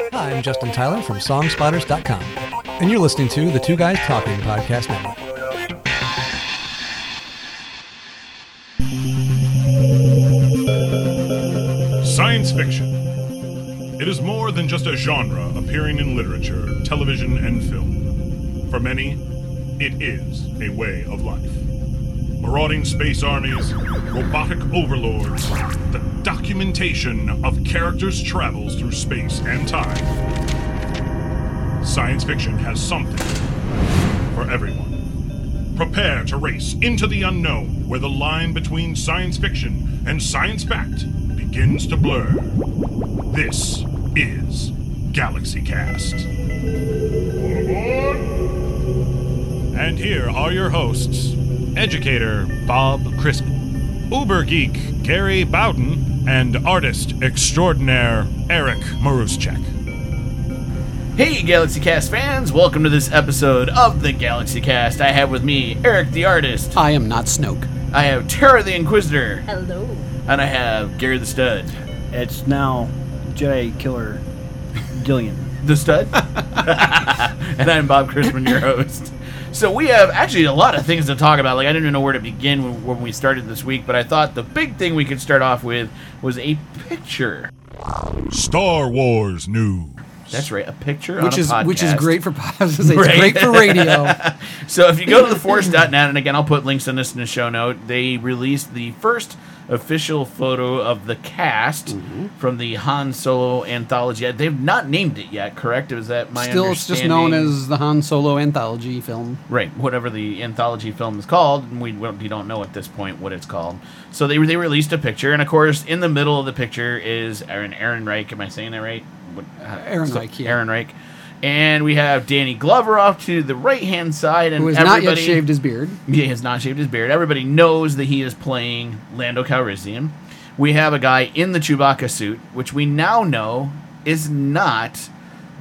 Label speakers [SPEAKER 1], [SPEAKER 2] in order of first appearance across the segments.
[SPEAKER 1] Hi, I'm Justin Tyler from Songspotters.com, and you're listening to the Two Guys Talking Podcast Network.
[SPEAKER 2] Science fiction. It is more than just a genre appearing in literature, television, and film. For many, it is a way of life. Marauding space armies, robotic overlords, the documentation of characters' travels through space and time. Science fiction has something for everyone. Prepare to race into the unknown where the line between science fiction and science fact begins to blur. This is Galaxy Cast. And here are your hosts educator Bob Crispin, Uber geek Gary Bowden, and artist extraordinaire Eric Maruschek.
[SPEAKER 3] Hey, Galaxy Cast fans! Welcome to this episode of the Galaxy Cast. I have with me Eric the Artist.
[SPEAKER 1] I am not Snoke.
[SPEAKER 3] I have Tara the Inquisitor.
[SPEAKER 4] Hello.
[SPEAKER 3] And I have Gary the Stud.
[SPEAKER 5] It's now Jedi Killer Gillian.
[SPEAKER 3] The Stud? and I'm Bob Crispin, your host. So we have actually a lot of things to talk about. Like I didn't even know where to begin when, when we started this week, but I thought the big thing we could start off with was a picture.
[SPEAKER 2] Star Wars news.
[SPEAKER 3] That's right, a picture on
[SPEAKER 1] Which
[SPEAKER 3] a
[SPEAKER 1] is which is great for podcasts. It's
[SPEAKER 3] Right.
[SPEAKER 1] great for radio.
[SPEAKER 3] So if you go to theforce.net, and again, I'll put links in this in the show note, they released the first official photo of the cast
[SPEAKER 1] Mm-hmm.
[SPEAKER 3] from the Han Solo anthology. They've not named it yet, correct? Is that my
[SPEAKER 1] Still, it's just known as the Han Solo anthology film.
[SPEAKER 3] Right, whatever the anthology film is called, and we, we don't know at this point what it's called. So they they released a picture, and of course, in the middle of the picture is Aaron Aaron Reich. Am I saying that right? What, uh,
[SPEAKER 1] Aaron Reich, yeah.
[SPEAKER 3] Aaron Reich. And we have Danny Glover off to the right hand side, and
[SPEAKER 1] Who has not yet
[SPEAKER 3] everybody
[SPEAKER 1] shaved his beard.
[SPEAKER 3] he has not shaved his beard. Everybody knows that he is playing Lando Calrissian. We have a guy in the Chewbacca suit, which we now know is not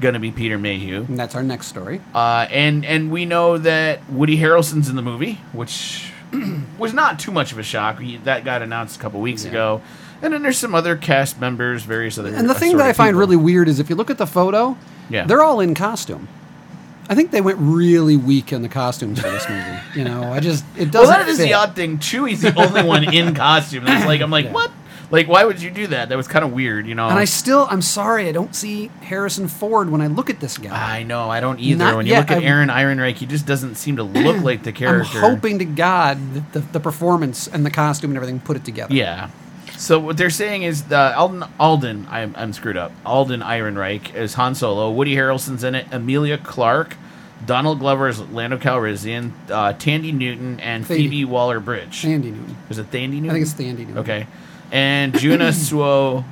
[SPEAKER 3] going to be Peter Mayhew.
[SPEAKER 1] And that's our next story.
[SPEAKER 3] Uh, and and we know that Woody Harrelson's in the movie, which was not too much of a shock. That got announced a couple weeks
[SPEAKER 1] Yeah.
[SPEAKER 3] ago. And then there's some other cast members, various other.
[SPEAKER 1] And the thing that I find
[SPEAKER 3] people.
[SPEAKER 1] really weird is if you look at the photo,
[SPEAKER 3] Yeah.
[SPEAKER 1] they're all in costume. I think they went really weak in the costumes for this movie. You know, I just it
[SPEAKER 3] well,
[SPEAKER 1] doesn't.
[SPEAKER 3] that is
[SPEAKER 1] fit.
[SPEAKER 3] the odd thing. Chewie's the only one in costume. That's like I'm like
[SPEAKER 1] Yeah.
[SPEAKER 3] what? Like why would you do that? That was kind of weird, you know.
[SPEAKER 1] And I still, I'm sorry, I don't see Harrison Ford when I look at this guy.
[SPEAKER 3] I know, I don't either.
[SPEAKER 1] Not
[SPEAKER 3] when you
[SPEAKER 1] yet.
[SPEAKER 3] look at
[SPEAKER 1] I'm-
[SPEAKER 3] Aaron Ironreich, he just doesn't seem to look like the character.
[SPEAKER 1] I'm hoping to God that the, the performance and the costume and everything put it together.
[SPEAKER 3] Yeah. So what they're saying is uh, Alden, Alden I'm, I'm screwed up. Alden Ehrenreich is Han Solo. Woody Harrelson's in it. Emilia Clarke. Donald Glover is Lando Calrissian. Uh, Tandy Newton and
[SPEAKER 1] Thady.
[SPEAKER 3] Phoebe Waller-Bridge.
[SPEAKER 1] Andy Newton.
[SPEAKER 3] Is it Thandy Newton?
[SPEAKER 1] I think it's Andy Newton.
[SPEAKER 3] Okay. And Juna Suo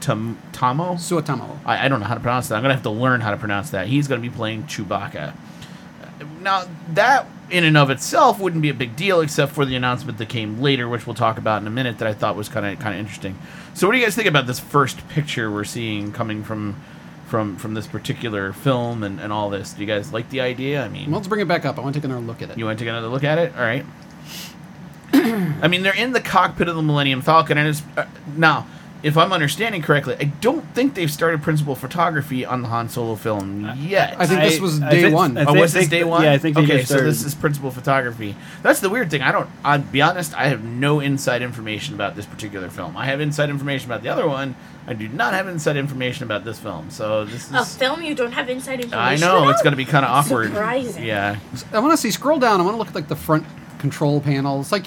[SPEAKER 3] Tam- Tamo?
[SPEAKER 1] Suotamo.
[SPEAKER 3] I, I don't know how to pronounce that. I'm gonna have to learn how to pronounce that. He's gonna be playing Chewbacca. Now that in and of itself wouldn't be a big deal, except for the announcement that came later, which we'll talk about in a minute. That I thought was kind of kind of interesting. So, what do you guys think about this first picture we're seeing coming from from from this particular film and, and all this? Do you guys like the idea? I mean,
[SPEAKER 1] Well, let's bring it back up. I want to take another look at it.
[SPEAKER 3] you want to take another look at it? All right. I mean, they're in the cockpit of the Millennium Falcon, and it's uh, now, if I'm understanding correctly, I don't think they've started principal photography on the Han Solo film yet.
[SPEAKER 1] I think this was
[SPEAKER 5] I
[SPEAKER 1] day
[SPEAKER 5] think-
[SPEAKER 1] one.
[SPEAKER 5] I
[SPEAKER 3] oh,
[SPEAKER 5] think-
[SPEAKER 3] was this day one?
[SPEAKER 5] Yeah, I think they
[SPEAKER 3] okay.
[SPEAKER 5] just
[SPEAKER 3] So
[SPEAKER 5] started.
[SPEAKER 3] this is principal photography. That's the weird thing. I don't. I'll be honest. I have no inside information about this particular film. I have inside information about the other one. I do not have inside information about this film. So this is.
[SPEAKER 4] A film you don't have inside information
[SPEAKER 3] I know it's going to be kind of awkward.
[SPEAKER 4] Surprising.
[SPEAKER 3] Yeah.
[SPEAKER 1] I want to see, scroll down. I want to look at like the front control panels. Like,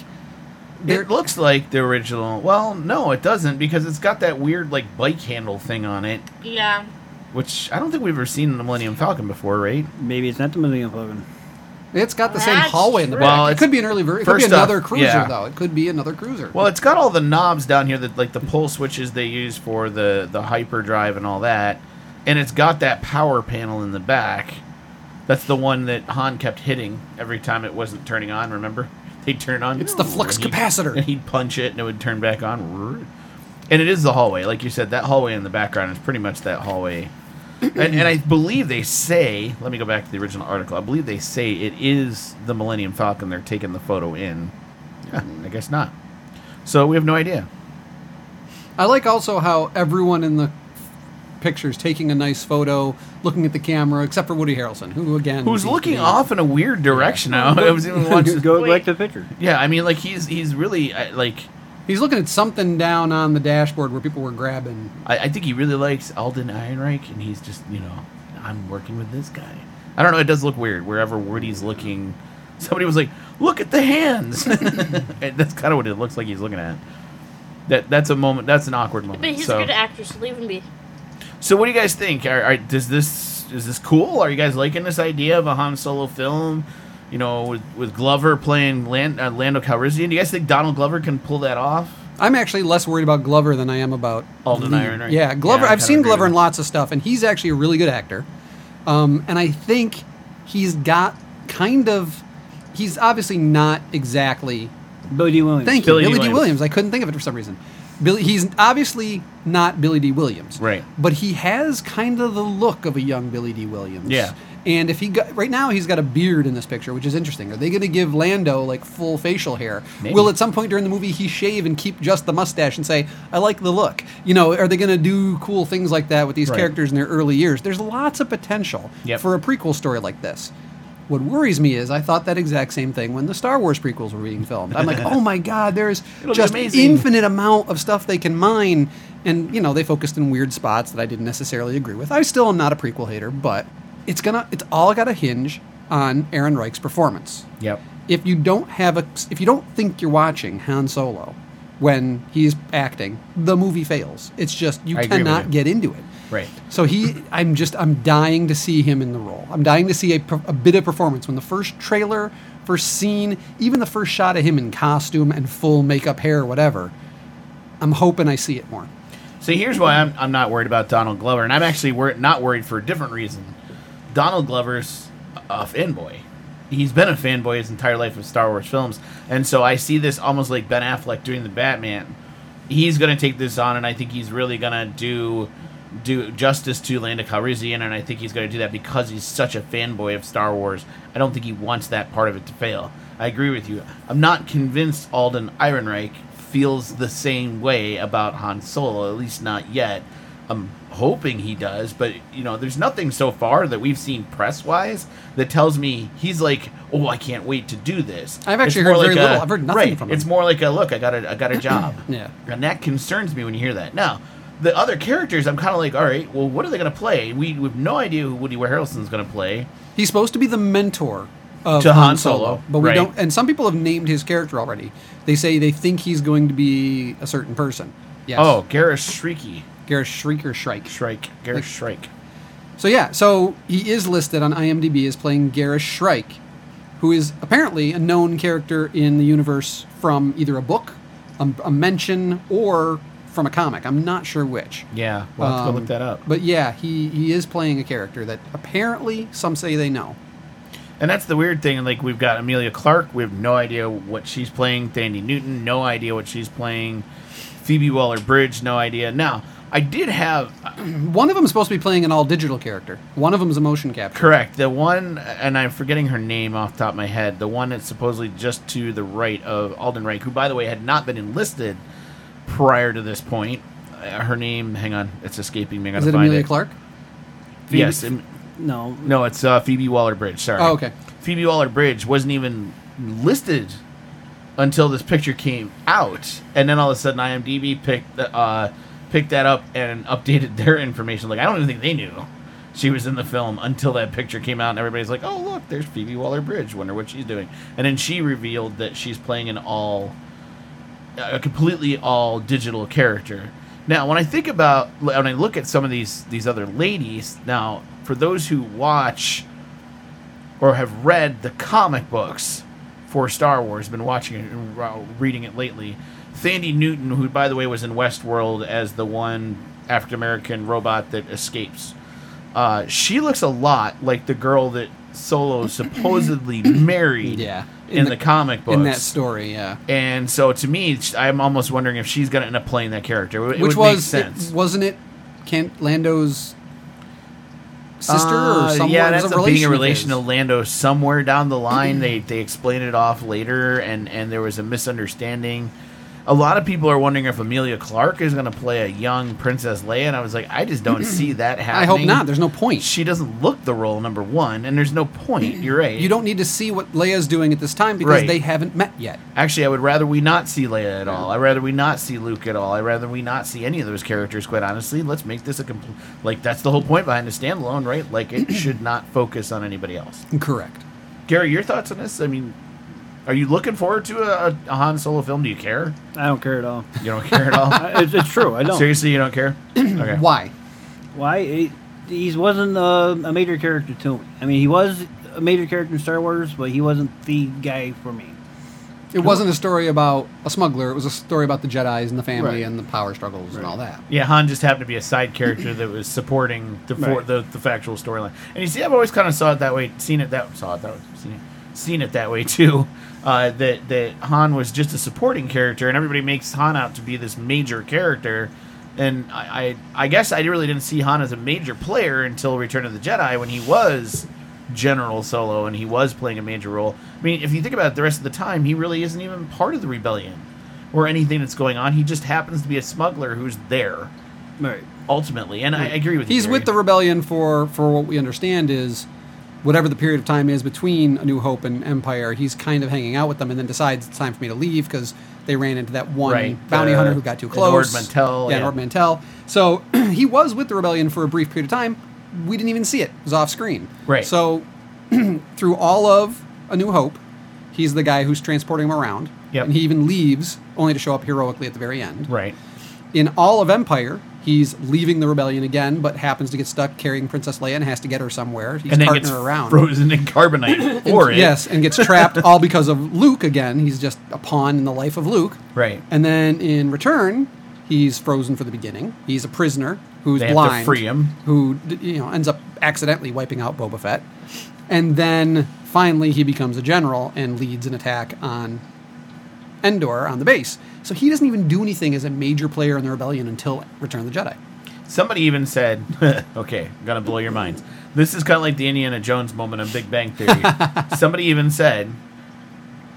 [SPEAKER 1] they're,
[SPEAKER 3] It looks like the original. Well, no, it doesn't because it's got that weird like bike handle thing on it,
[SPEAKER 4] Yeah.
[SPEAKER 3] which I don't think we've ever seen in the Millennium Falcon before, right?
[SPEAKER 5] Maybe it's not the Millennium Falcon.
[SPEAKER 1] it's got the same
[SPEAKER 4] That's
[SPEAKER 1] hallway in the
[SPEAKER 4] true.
[SPEAKER 1] back.
[SPEAKER 3] Well,
[SPEAKER 1] it
[SPEAKER 3] it's-
[SPEAKER 1] could be an early version. It could be
[SPEAKER 3] first off,
[SPEAKER 1] another cruiser,
[SPEAKER 3] yeah.
[SPEAKER 1] though. It could be another cruiser.
[SPEAKER 3] Well, it's got all the knobs down here that like the pull switches they use for the the hyperdrive and all that, and it's got that power panel in the back. That's the one that Han kept hitting every time it wasn't turning on. Remember, they'd turn on.
[SPEAKER 1] It's the flux
[SPEAKER 3] and he'd-
[SPEAKER 1] capacitor.
[SPEAKER 3] and he'd punch it, and it would turn back on. And it is the hallway, like you said. That hallway in the background is pretty much that hallway. and, and I believe they say. Let me go back to the original article. I believe they say it is the Millennium Falcon. They're taking the photo in. Huh, I guess not. So we have no idea.
[SPEAKER 1] I like also how everyone in the pictures, taking a nice photo, looking at the camera, except for Woody Harrelson, who again
[SPEAKER 3] Who's looking
[SPEAKER 1] be-
[SPEAKER 3] off in a weird direction now? I was even watching.
[SPEAKER 5] Go
[SPEAKER 3] Wait.
[SPEAKER 5] back to the picture.
[SPEAKER 3] Yeah, I mean, like he's he's really I- like
[SPEAKER 1] He's looking at something down on the dashboard where people were grabbing.
[SPEAKER 3] I, I think he really likes Alden Ehrenreich, and he's just you know I'm working with this guy. I don't know. It does look weird wherever Woody's looking. Somebody was like, "Look at the hands." That's kind of what it looks like he's looking at. That that's a moment. That's an awkward moment.
[SPEAKER 4] But he's
[SPEAKER 3] so,
[SPEAKER 4] a good actor, so leave him be.
[SPEAKER 3] So what do you guys think? Are, are, does this is this cool? Are you guys liking this idea of a Han Solo film? You know, with, with Glover playing Land, uh, Lando Calrissian. Do you guys think Donald Glover can pull that off?
[SPEAKER 1] I'm actually less worried about Glover than I am about
[SPEAKER 3] Alden
[SPEAKER 1] Lee.
[SPEAKER 3] Ehrenreich.
[SPEAKER 1] Yeah, Glover.
[SPEAKER 3] Yeah, I
[SPEAKER 1] I've seen Glover in lots of stuff, and he's actually a really good actor. Um, and I think he's got kind of. He's obviously not exactly
[SPEAKER 5] Billy Dee Williams.
[SPEAKER 1] Thank you,
[SPEAKER 3] D.
[SPEAKER 1] Billy Dee
[SPEAKER 3] Williams.
[SPEAKER 1] Williams. I couldn't think of it for some reason. Billy, he's obviously not Billy Dee Williams,
[SPEAKER 3] Right.
[SPEAKER 1] But he has kind of the look of a young Billy Dee Williams.
[SPEAKER 3] Yeah.
[SPEAKER 1] And if he got right now, he's got a beard in this picture, which is interesting. Are they going to give Lando like full facial hair?
[SPEAKER 3] Maybe.
[SPEAKER 1] Will at some point during the movie he shave and keep just the mustache and say, "I like the look"? You know, are they going to do cool things like that with these
[SPEAKER 3] Right.
[SPEAKER 1] characters in their early years? There's lots of potential
[SPEAKER 3] Yep.
[SPEAKER 1] for a prequel story like this. What worries me is I thought that exact same thing when the Star Wars prequels were being filmed. I'm like, oh my god, there's just
[SPEAKER 3] amazing.
[SPEAKER 1] infinite amount of stuff they can mine. And you know, they focused in weird spots that I didn't necessarily agree with. I still am not a prequel hater, but it's gonna it's all gotta hinge on Aaron Reich's performance.
[SPEAKER 3] Yep.
[SPEAKER 1] If you don't have a if you don't think you're watching Han Solo when he's acting, the movie fails. It's just you
[SPEAKER 3] I
[SPEAKER 1] cannot
[SPEAKER 3] you.
[SPEAKER 1] get into it.
[SPEAKER 3] Right.
[SPEAKER 1] So he, I'm just, I'm dying to see him in the role. I'm dying to see a, a bit of performance. When the first trailer, first scene, even the first shot of him in costume and full makeup, hair, whatever, I'm hoping I see it more.
[SPEAKER 3] So here's why I'm, I'm not worried about Donald Glover, and I'm actually wor- not worried for a different reason. Donald Glover's a fanboy. He's been a fanboy his entire life of Star Wars films, and so I see this almost like Ben Affleck doing the Batman. He's going to take this on, and I think he's really going to do do justice to Lando Calrissian, and I think he's going to do that because he's such a fanboy of Star Wars. I don't think he wants that part of it to fail. I agree with you. I'm not convinced Alden Ehrenreich feels the same way about Han Solo, at least not yet. I'm hoping he does, but you know, there's nothing so far that we've seen press wise that tells me he's like, "Oh, I can't wait to do this."
[SPEAKER 1] I've actually heard very
[SPEAKER 3] a-
[SPEAKER 1] little. I've heard nothing
[SPEAKER 3] right,
[SPEAKER 1] from him.
[SPEAKER 3] It's more like a look. I got a, I got a job.
[SPEAKER 1] Yeah.
[SPEAKER 3] and that concerns me when you hear that. Now, the other characters, I'm kind of like, all right, well, what are they going to play? We, we have no idea who Woody Ware Harrelson's going to play.
[SPEAKER 1] He's supposed to be the mentor of
[SPEAKER 3] To
[SPEAKER 1] Han
[SPEAKER 3] Han
[SPEAKER 1] Solo,
[SPEAKER 3] Solo,
[SPEAKER 1] but we
[SPEAKER 3] right.
[SPEAKER 1] don't. And some people have named his character already. They say they think he's going to be a certain person. Yes.
[SPEAKER 3] Oh, Garrus Shrieky.
[SPEAKER 1] Gareth Shriek or Shrike.
[SPEAKER 3] Shrike. Garrus Shrike.
[SPEAKER 1] So yeah, so he is listed on IMDb as playing Gareth Shrike, who is apparently a known character in the universe from either a book, a, a mention, or from a comic. I'm not sure which.
[SPEAKER 3] Yeah, we'll have to
[SPEAKER 1] Um,
[SPEAKER 3] go look that up.
[SPEAKER 1] But yeah, he, he is playing a character that apparently some say they know.
[SPEAKER 3] And that's the weird thing. Like we've got Emilia Clarke. We have no idea what she's playing. Thandie Newton, no idea what she's playing. Phoebe Waller Bridge, no idea. Now, I did have
[SPEAKER 1] One of them is supposed to be playing an all digital character. One of them is a motion capture.
[SPEAKER 3] correct the one, and I'm forgetting her name off the top of my head. The one that's supposedly just to the right of Alden Reich, who, by the way, had not been enlisted prior to this point. Uh, her name, hang on, it's escaping me. I
[SPEAKER 1] Is
[SPEAKER 3] gotta
[SPEAKER 1] it
[SPEAKER 3] find
[SPEAKER 1] Emilia
[SPEAKER 3] it.
[SPEAKER 1] Clark?
[SPEAKER 3] Yes, Am-
[SPEAKER 5] No,
[SPEAKER 3] no, it's uh, Phoebe Waller Bridge. Sorry.
[SPEAKER 1] Oh, okay.
[SPEAKER 3] Phoebe Waller Bridge wasn't even listed until this picture came out, and then all of a sudden IMDb picked uh, picked that up and updated their information. Like I don't even think they knew she was in the film until that picture came out, and everybody's like, "Oh, look, there's Phoebe Waller Bridge. Wonder what she's doing." And then she revealed that she's playing an all a completely all digital character. Now, when I think about when I look at some of these these other ladies, now for those who watch or have read the comic books for Star Wars, been watching it and uh, reading it lately. Thandie Newton, who by the way was in Westworld as the one African American robot that escapes, uh, she looks a lot like the girl that Solo supposedly married.
[SPEAKER 1] Yeah.
[SPEAKER 3] In, the, comic books.
[SPEAKER 1] In that story, yeah.
[SPEAKER 3] And so to me, I'm almost wondering if she's going to end up playing that character. It,
[SPEAKER 1] Which
[SPEAKER 3] would
[SPEAKER 1] was,
[SPEAKER 3] make sense.
[SPEAKER 1] It, wasn't it Kent Lando's sister
[SPEAKER 3] Uh,
[SPEAKER 1] or someone?
[SPEAKER 3] yeah, that's a being a relation to. Lando somewhere down the line. they they explained it off later, and and there was a misunderstanding. A lot of people are wondering if Emilia Clarke is going to play a young Princess Leia, and I was like, I just don't see that happening.
[SPEAKER 1] I hope not. There's no point.
[SPEAKER 3] She doesn't look the role number one, and there's no point. You're right.
[SPEAKER 1] You don't need to see what Leia's doing at this time because
[SPEAKER 3] Right.
[SPEAKER 1] they haven't met yet.
[SPEAKER 3] Actually, I would rather we not see Leia at all. I'd rather we not see Luke at all. I'd rather we not see any of those characters. Quite honestly, let's make this a complete. Like that's the whole point behind the standalone, right? Like it should not focus on anybody else.
[SPEAKER 1] Correct.
[SPEAKER 3] Gary, your thoughts on this? I mean, are you looking forward to a, a Han Solo film? Do you care?
[SPEAKER 5] I don't care at all.
[SPEAKER 3] You don't care at all.
[SPEAKER 5] It's, it's true. I don't.
[SPEAKER 3] Seriously, you don't care? Okay.
[SPEAKER 1] Why?
[SPEAKER 5] Why? He, he wasn't a, a major character to me. I mean, he was a major character in Star Wars, but he wasn't the guy for me.
[SPEAKER 1] It wasn't a story about a smuggler. It was a story about the Jedi's and the family
[SPEAKER 5] Right.
[SPEAKER 1] and the power struggles and all that.
[SPEAKER 3] Yeah, Han just happened to be a side character that was supporting the for,
[SPEAKER 5] Right.
[SPEAKER 3] the, the factual storyline. And you see, I've always kind of saw it that way, seen it that saw it that way, seen it, seen it that way too. Uh, that that Han was just a supporting character, and everybody makes Han out to be this major character. And I, I, I guess I really didn't see Han as a major player until Return of the Jedi when he was General Solo and he was playing a major role. I mean, if you think about it, the rest of the time, he really isn't even part of the rebellion or anything that's going on. He just happens to be a smuggler who's there
[SPEAKER 5] Right.
[SPEAKER 3] ultimately. And I agree with you.
[SPEAKER 1] He's
[SPEAKER 3] Gary.
[SPEAKER 1] with the rebellion for for what we understand is whatever the period of time is between A New Hope and Empire. He's kind of hanging out with them and then decides it's time for me to leave because they ran into that one
[SPEAKER 3] Right,
[SPEAKER 1] bounty
[SPEAKER 3] the-
[SPEAKER 1] hunter who got too close.
[SPEAKER 3] Lord Mantell,
[SPEAKER 1] Yeah,
[SPEAKER 3] yeah.
[SPEAKER 1] Lord Mantell. So he was with the rebellion for a brief period of time. We didn't even see it. It was off screen.
[SPEAKER 3] Right.
[SPEAKER 1] So through all of A New Hope, he's the guy who's transporting him around.
[SPEAKER 3] Yep.
[SPEAKER 1] And he even leaves only to show up heroically at the very end.
[SPEAKER 3] right.
[SPEAKER 1] In all of Empire, he's leaving the rebellion again, but happens to get stuck carrying Princess Leia and has to get her somewhere. He's
[SPEAKER 3] and then gets
[SPEAKER 1] her around.
[SPEAKER 3] frozen in carbonite for it.
[SPEAKER 1] Yes, and gets trapped all because of Luke again. He's just a pawn in the life of Luke.
[SPEAKER 3] Right.
[SPEAKER 1] And then in return, he's frozen for the beginning. He's a prisoner who's
[SPEAKER 3] They have to
[SPEAKER 1] blind.
[SPEAKER 3] free him.
[SPEAKER 1] Who you know ends up accidentally wiping out Boba Fett. And then finally he becomes a general and leads an attack on Endor on the base. So he doesn't even do anything as a major player in the rebellion until Return of the Jedi.
[SPEAKER 3] Somebody even said, okay, I'm going to blow your minds. This is kind of like the Indiana Jones moment of Big Bang Theory. Somebody even said,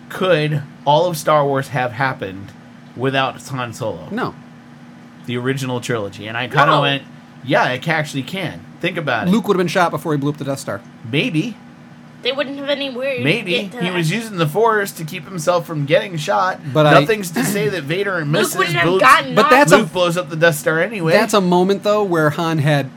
[SPEAKER 3] could all of Star Wars have happened without Han Solo?
[SPEAKER 1] No.
[SPEAKER 3] The original trilogy. And I kind of
[SPEAKER 4] No.
[SPEAKER 3] went, yeah, it actually can. Think about it.
[SPEAKER 1] Luke would have been shot before he blew up the Death Star.
[SPEAKER 3] Maybe.
[SPEAKER 4] They wouldn't have anywhere. to
[SPEAKER 3] Maybe
[SPEAKER 4] get to
[SPEAKER 3] he
[SPEAKER 4] that.
[SPEAKER 3] was using the Force to keep himself from getting shot.
[SPEAKER 1] But I-
[SPEAKER 3] nothing's to say that Vader and
[SPEAKER 4] Luke wouldn't have gotten
[SPEAKER 1] But
[SPEAKER 4] knocked-
[SPEAKER 1] that's a-
[SPEAKER 3] Luke blows up the Death Star anyway.
[SPEAKER 1] That's a moment though where Han had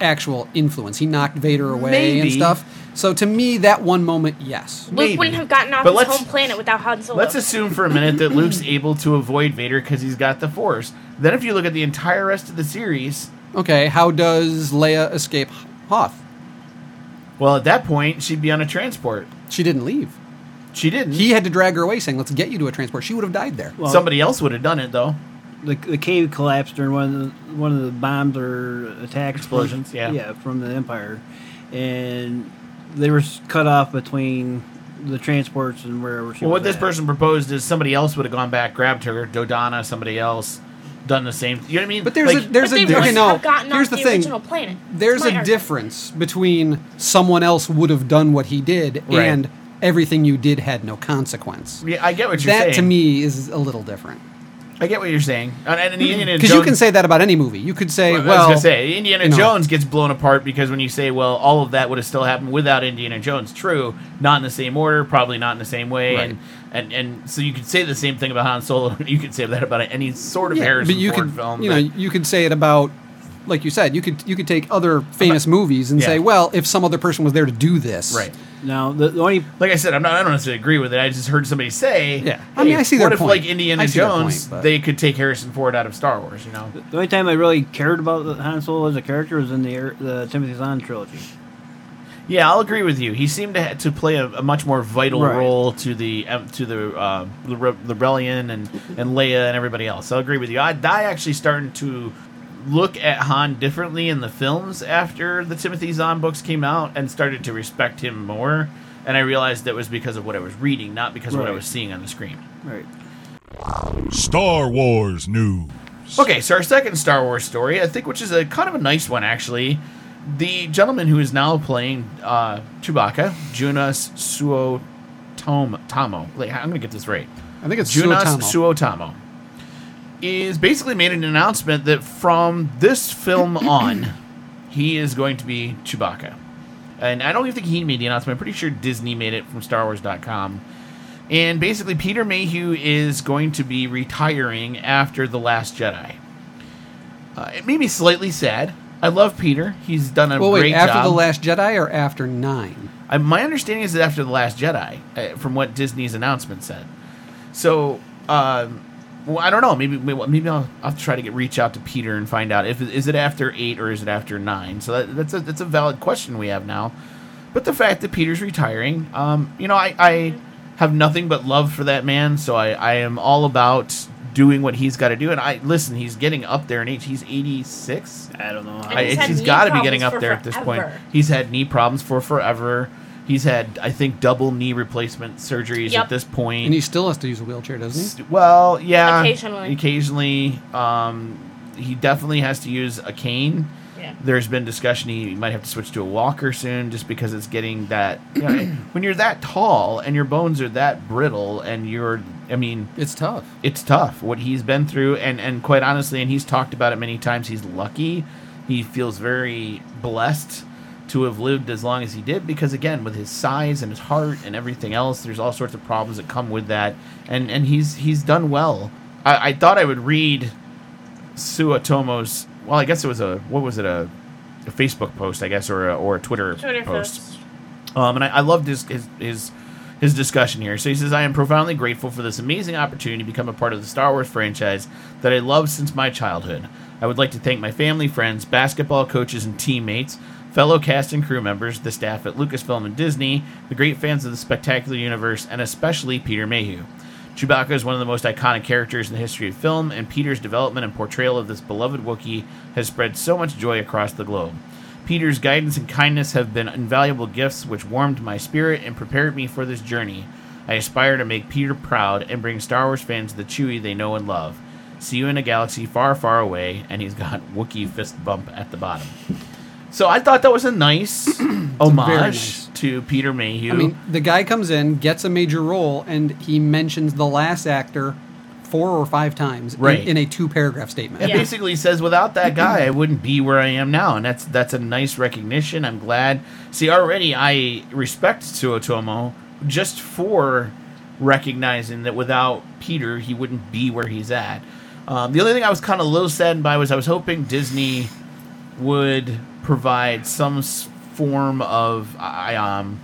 [SPEAKER 1] actual influence. He knocked Vader away and stuff. So to me, that one moment, yes.
[SPEAKER 4] Luke
[SPEAKER 3] maybe.
[SPEAKER 4] wouldn't have gotten off
[SPEAKER 3] But
[SPEAKER 4] his home planet without Han Solo.
[SPEAKER 3] Let's assume for a minute that Luke's able to avoid Vader because he's got the Force. Then, if you look at the entire rest of the series,
[SPEAKER 1] Okay, how does Leia escape Hoth?
[SPEAKER 3] Well, at that point, she'd be on a transport.
[SPEAKER 1] She didn't leave.
[SPEAKER 3] She didn't.
[SPEAKER 1] He had to drag her away, saying, "Let's get you to a transport." She would have died there.
[SPEAKER 5] Well,
[SPEAKER 3] Somebody else would have done it, though.
[SPEAKER 5] the, the cave collapsed during one of the one of the bombs or attacks
[SPEAKER 3] Explosions,
[SPEAKER 5] from,
[SPEAKER 3] yeah.
[SPEAKER 5] yeah from the empire and they were cut off between the transports and wherever she
[SPEAKER 3] Well,
[SPEAKER 5] was
[SPEAKER 3] what this
[SPEAKER 5] at.
[SPEAKER 3] person proposed is somebody else would have gone back, grabbed her, Dodonna, somebody else, done the same. You know what I mean?
[SPEAKER 1] But there's
[SPEAKER 3] Like,
[SPEAKER 1] a there's
[SPEAKER 4] but
[SPEAKER 1] a
[SPEAKER 4] they
[SPEAKER 1] okay
[SPEAKER 4] wouldn't
[SPEAKER 1] no.
[SPEAKER 4] have gotten
[SPEAKER 1] Here's the
[SPEAKER 4] the,
[SPEAKER 1] thing.
[SPEAKER 4] original planet.
[SPEAKER 1] There's a
[SPEAKER 4] argument.
[SPEAKER 1] difference between someone else would have done what he did
[SPEAKER 3] Right.
[SPEAKER 1] and everything you did had no consequence.
[SPEAKER 3] yeah, I get what you're
[SPEAKER 1] That
[SPEAKER 3] saying.
[SPEAKER 1] That to me is a little different.
[SPEAKER 3] I get what you're saying. And, and mm-hmm. Indiana
[SPEAKER 1] Because you can say that about any movie. You could say,
[SPEAKER 3] Well,
[SPEAKER 1] well,
[SPEAKER 3] I was say Indiana
[SPEAKER 1] you know.
[SPEAKER 3] Jones gets blown apart because when you say, well, all of that would have still happened without Indiana Jones. True, not in the same order, probably not in the same way,
[SPEAKER 1] Right.
[SPEAKER 3] and, and and so you could say the same thing about Han Solo. You could say that about any sort of
[SPEAKER 1] Yeah,
[SPEAKER 3] Harrison
[SPEAKER 1] but you
[SPEAKER 3] Ford
[SPEAKER 1] could,
[SPEAKER 3] film.
[SPEAKER 1] you
[SPEAKER 3] but-
[SPEAKER 1] know, you could say it about, like you said, you could you could take other famous movies and
[SPEAKER 3] Yeah.
[SPEAKER 1] say, well, if some other person was there to do this,
[SPEAKER 3] right.
[SPEAKER 5] now the, the only
[SPEAKER 3] Like I said, I'm not. I don't necessarily agree with it. I just heard somebody say,
[SPEAKER 1] Yeah. I mean,
[SPEAKER 3] hey,
[SPEAKER 1] I see
[SPEAKER 3] What
[SPEAKER 1] their
[SPEAKER 3] if
[SPEAKER 1] point.
[SPEAKER 3] like Indiana
[SPEAKER 1] I see their
[SPEAKER 3] Jones,
[SPEAKER 1] point,
[SPEAKER 3] they could take Harrison Ford out of Star Wars? You know,
[SPEAKER 5] the only time I really cared about Han Solo as a character was in the er, the Timothy Zahn trilogy.
[SPEAKER 3] Yeah, I'll agree with you. He seemed to to play a, a much more vital
[SPEAKER 5] Right.
[SPEAKER 3] role to the um, to the uh, the re- rebellion and and Leia and everybody else. I'll agree with you. I, I actually starting to look at Han differently in the films after the Timothy Zahn books came out and started to respect him more. And I realized that was because of what I was reading, not because of what I was seeing on the screen.
[SPEAKER 5] Right.
[SPEAKER 2] Star Wars news.
[SPEAKER 3] Okay, so our second Star Wars story, I think, which is a kind of a nice one actually. The gentleman who is now playing uh, Chewbacca, Joonas Suotamo. Tamo. Like, I'm going to get this right.
[SPEAKER 1] I think it's
[SPEAKER 3] Joonas
[SPEAKER 1] Suotamo.
[SPEAKER 3] Suotamo. is basically made an announcement that from this film on, he is going to be Chewbacca. And I don't even think he made the announcement. I'm pretty sure Disney made it from StarWars.com. And basically, Peter Mayhew is going to be retiring after The Last Jedi. Uh, it made me slightly sad. I love Peter. He's done a great job.
[SPEAKER 1] Well, wait,
[SPEAKER 3] great
[SPEAKER 1] after
[SPEAKER 3] job.
[SPEAKER 1] the Last Jedi or after nine?
[SPEAKER 3] I, my understanding is that after the Last Jedi, uh, from what Disney's announcement said. So, um, well, I don't know. Maybe maybe, maybe I'll, I'll try to get reach out to Peter and find out if is it after eight or is it after nine. So that, that's a that's a valid question we have now. But the fact that Peter's retiring, um, you know, I, I have nothing but love for that man. So I, I am all about doing what he's got to do. And I listen, he's getting up there in age. He's eighty six.
[SPEAKER 5] I don't know.
[SPEAKER 4] And
[SPEAKER 3] I,
[SPEAKER 4] he's had
[SPEAKER 3] he's
[SPEAKER 4] knee
[SPEAKER 3] got to be getting up
[SPEAKER 4] for
[SPEAKER 3] there at this point. He's had knee problems for forever. He's had, I think, double knee replacement surgeries
[SPEAKER 4] Yep.
[SPEAKER 3] at this point.
[SPEAKER 1] And he still has to use a wheelchair, doesn't he?
[SPEAKER 3] well, yeah,
[SPEAKER 4] Occasionally.
[SPEAKER 3] Occasionally, um, he definitely has to use a cane.
[SPEAKER 4] Yeah.
[SPEAKER 3] There's been discussion he might have to switch to a walker soon, just because it's getting that. You know, when you're that tall and your bones are that brittle, and you're, I mean,
[SPEAKER 1] It's tough.
[SPEAKER 3] it's tough what he's been through and and quite honestly and he's talked about it many times he's lucky he feels very blessed to have lived as long as he did because again with his size and his heart and everything else there's all sorts of problems that come with that and and he's he's done well i, I thought i would read Suotamo's well i guess it was a what was it a, a facebook post i guess or a, or a twitter,
[SPEAKER 4] Twitter
[SPEAKER 3] post
[SPEAKER 4] post.
[SPEAKER 3] um, and I, I loved his, his his his discussion here. So he says, "I am profoundly grateful for this amazing opportunity to become a part of the Star Wars franchise that I loved since my childhood. I would like to thank my family, friends, basketball coaches, and teammates." Fellow cast and crew members, the staff at Lucasfilm and Disney, the great fans of the spectacular universe, and especially Peter Mayhew. Chewbacca is one of the most iconic characters in the history of film, and Peter's development and portrayal of this beloved Wookiee has spread so much joy across the globe. Peter's guidance and kindness have been invaluable gifts which warmed my spirit and prepared me for this journey. I aspire to make Peter proud and bring Star Wars fans the Chewie they know and love. See you in a galaxy far, far away, and he's got Wookiee fist bump at the bottom. So I thought that was a nice homage
[SPEAKER 1] nice.
[SPEAKER 3] to Peter Mayhew.
[SPEAKER 1] I mean, the guy comes in, gets a major role, and he mentions the last actor four or five times in-
[SPEAKER 3] Right.
[SPEAKER 1] in, a two paragraph statement.
[SPEAKER 3] It
[SPEAKER 4] Yeah.
[SPEAKER 3] basically says without that guy I wouldn't be where I am now, and that's that's a nice recognition. I'm glad. See, already I respect Suotamo just for recognizing that without Peter he wouldn't be where he's at. Um, the only thing I was kind of a little saddened by was I was hoping Disney would provide some form of I um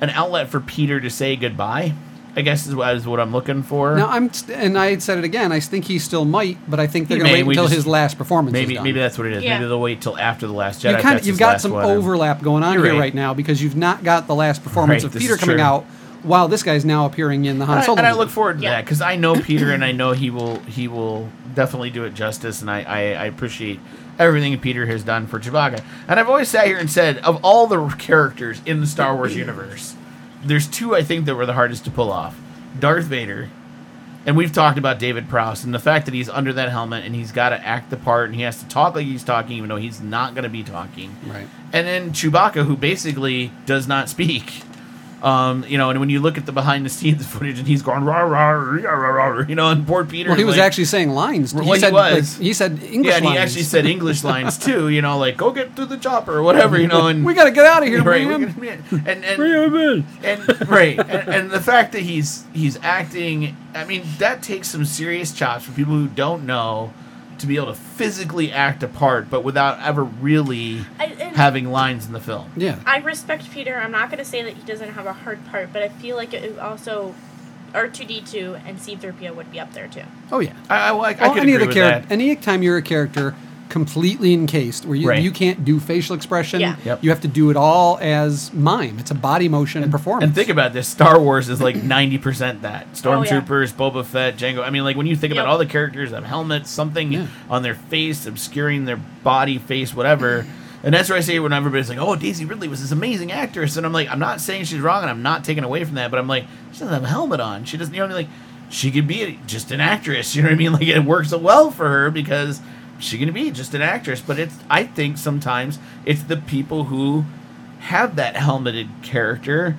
[SPEAKER 3] an outlet for Peter to say goodbye. I guess is what, is what I'm looking for.
[SPEAKER 1] Now I'm, st- and I said it again. I think he still might, but I think they're going to wait until
[SPEAKER 3] just-
[SPEAKER 1] his last performance.
[SPEAKER 3] Maybe
[SPEAKER 1] is done.
[SPEAKER 3] maybe that's what it is.
[SPEAKER 4] Yeah.
[SPEAKER 3] Maybe they'll wait till after the last Jedi.
[SPEAKER 1] You kind of, you've got some
[SPEAKER 3] one,
[SPEAKER 1] overlap going on
[SPEAKER 3] You're
[SPEAKER 1] here
[SPEAKER 3] right.
[SPEAKER 1] right. now because you've not got the last performance
[SPEAKER 3] Right,
[SPEAKER 1] of Peter coming
[SPEAKER 3] true.
[SPEAKER 1] out while this guy's now appearing in the Han
[SPEAKER 3] And I,
[SPEAKER 1] Solo.
[SPEAKER 3] and I look forward to
[SPEAKER 4] Yeah.
[SPEAKER 3] that because I know Peter and I know he will he will definitely do it justice, and I, I, I appreciate everything Peter has done for Chewbacca. And I've always sat here and said, of all the characters in the Star Wars universe, there's two I think that were the hardest to pull off: Darth Vader. And we've talked about David Prowse and the fact that he's under that helmet and he's got to act the part and he has to talk like he's talking, even though he's not going to be talking.
[SPEAKER 1] Right.
[SPEAKER 3] And then Chewbacca, who basically does not speak. Um, you know, and when you look at the behind the scenes footage and he's going rah rah rah rah rah, you know, and poor Peter.
[SPEAKER 1] Well, he was
[SPEAKER 3] like-
[SPEAKER 1] actually saying lines.
[SPEAKER 3] Well,
[SPEAKER 1] he
[SPEAKER 3] he
[SPEAKER 1] said,
[SPEAKER 3] was.
[SPEAKER 1] like, he said English
[SPEAKER 3] yeah, and he
[SPEAKER 1] lines.
[SPEAKER 3] actually said English lines too. You know, like "Go get through the chopper" or whatever. You know, and
[SPEAKER 1] "We got to get out of here,
[SPEAKER 3] right,
[SPEAKER 1] man."
[SPEAKER 3] we gotta- and and and right, and, and the fact that he's he's acting. I mean, that takes some serious chops for people who don't know to be able to physically act a part, but without ever really
[SPEAKER 4] I-
[SPEAKER 3] having lines in the film.
[SPEAKER 1] Yeah.
[SPEAKER 4] I respect Peter. I'm not going to say that he doesn't have a hard part, but I feel like it is also R2D2 and C3PO would be up there too.
[SPEAKER 1] Oh yeah.
[SPEAKER 3] I, I, I, I
[SPEAKER 1] Well,
[SPEAKER 3] could
[SPEAKER 1] any
[SPEAKER 3] agree
[SPEAKER 1] of the
[SPEAKER 3] with
[SPEAKER 1] char-
[SPEAKER 3] that.
[SPEAKER 1] any time you're a character completely encased, where you,
[SPEAKER 3] Right.
[SPEAKER 1] you can't do facial expression,
[SPEAKER 4] Yeah.
[SPEAKER 3] Yep.
[SPEAKER 1] you have to do it all as mime. It's a body motion and, performance.
[SPEAKER 3] And think about this: Star Wars is like ninety percent that
[SPEAKER 4] Oh, yeah.
[SPEAKER 3] stormtroopers, Boba Fett, Jango. I mean, like when you think about all the characters have helmets, something
[SPEAKER 1] Yeah.
[SPEAKER 3] on their face obscuring their body, face, whatever. And that's where I say when everybody's like, "Oh, Daisy Ridley was this amazing actress," and I'm like, I'm not saying she's wrong, and I'm not taking away from that, but I'm like, she doesn't have a helmet on. She doesn't, you know, what I mean? like she could be a, just an actress. You know what I mean? Like it works so well for her because she gonna be just an actress. But it's, I think sometimes it's the people who have that helmeted character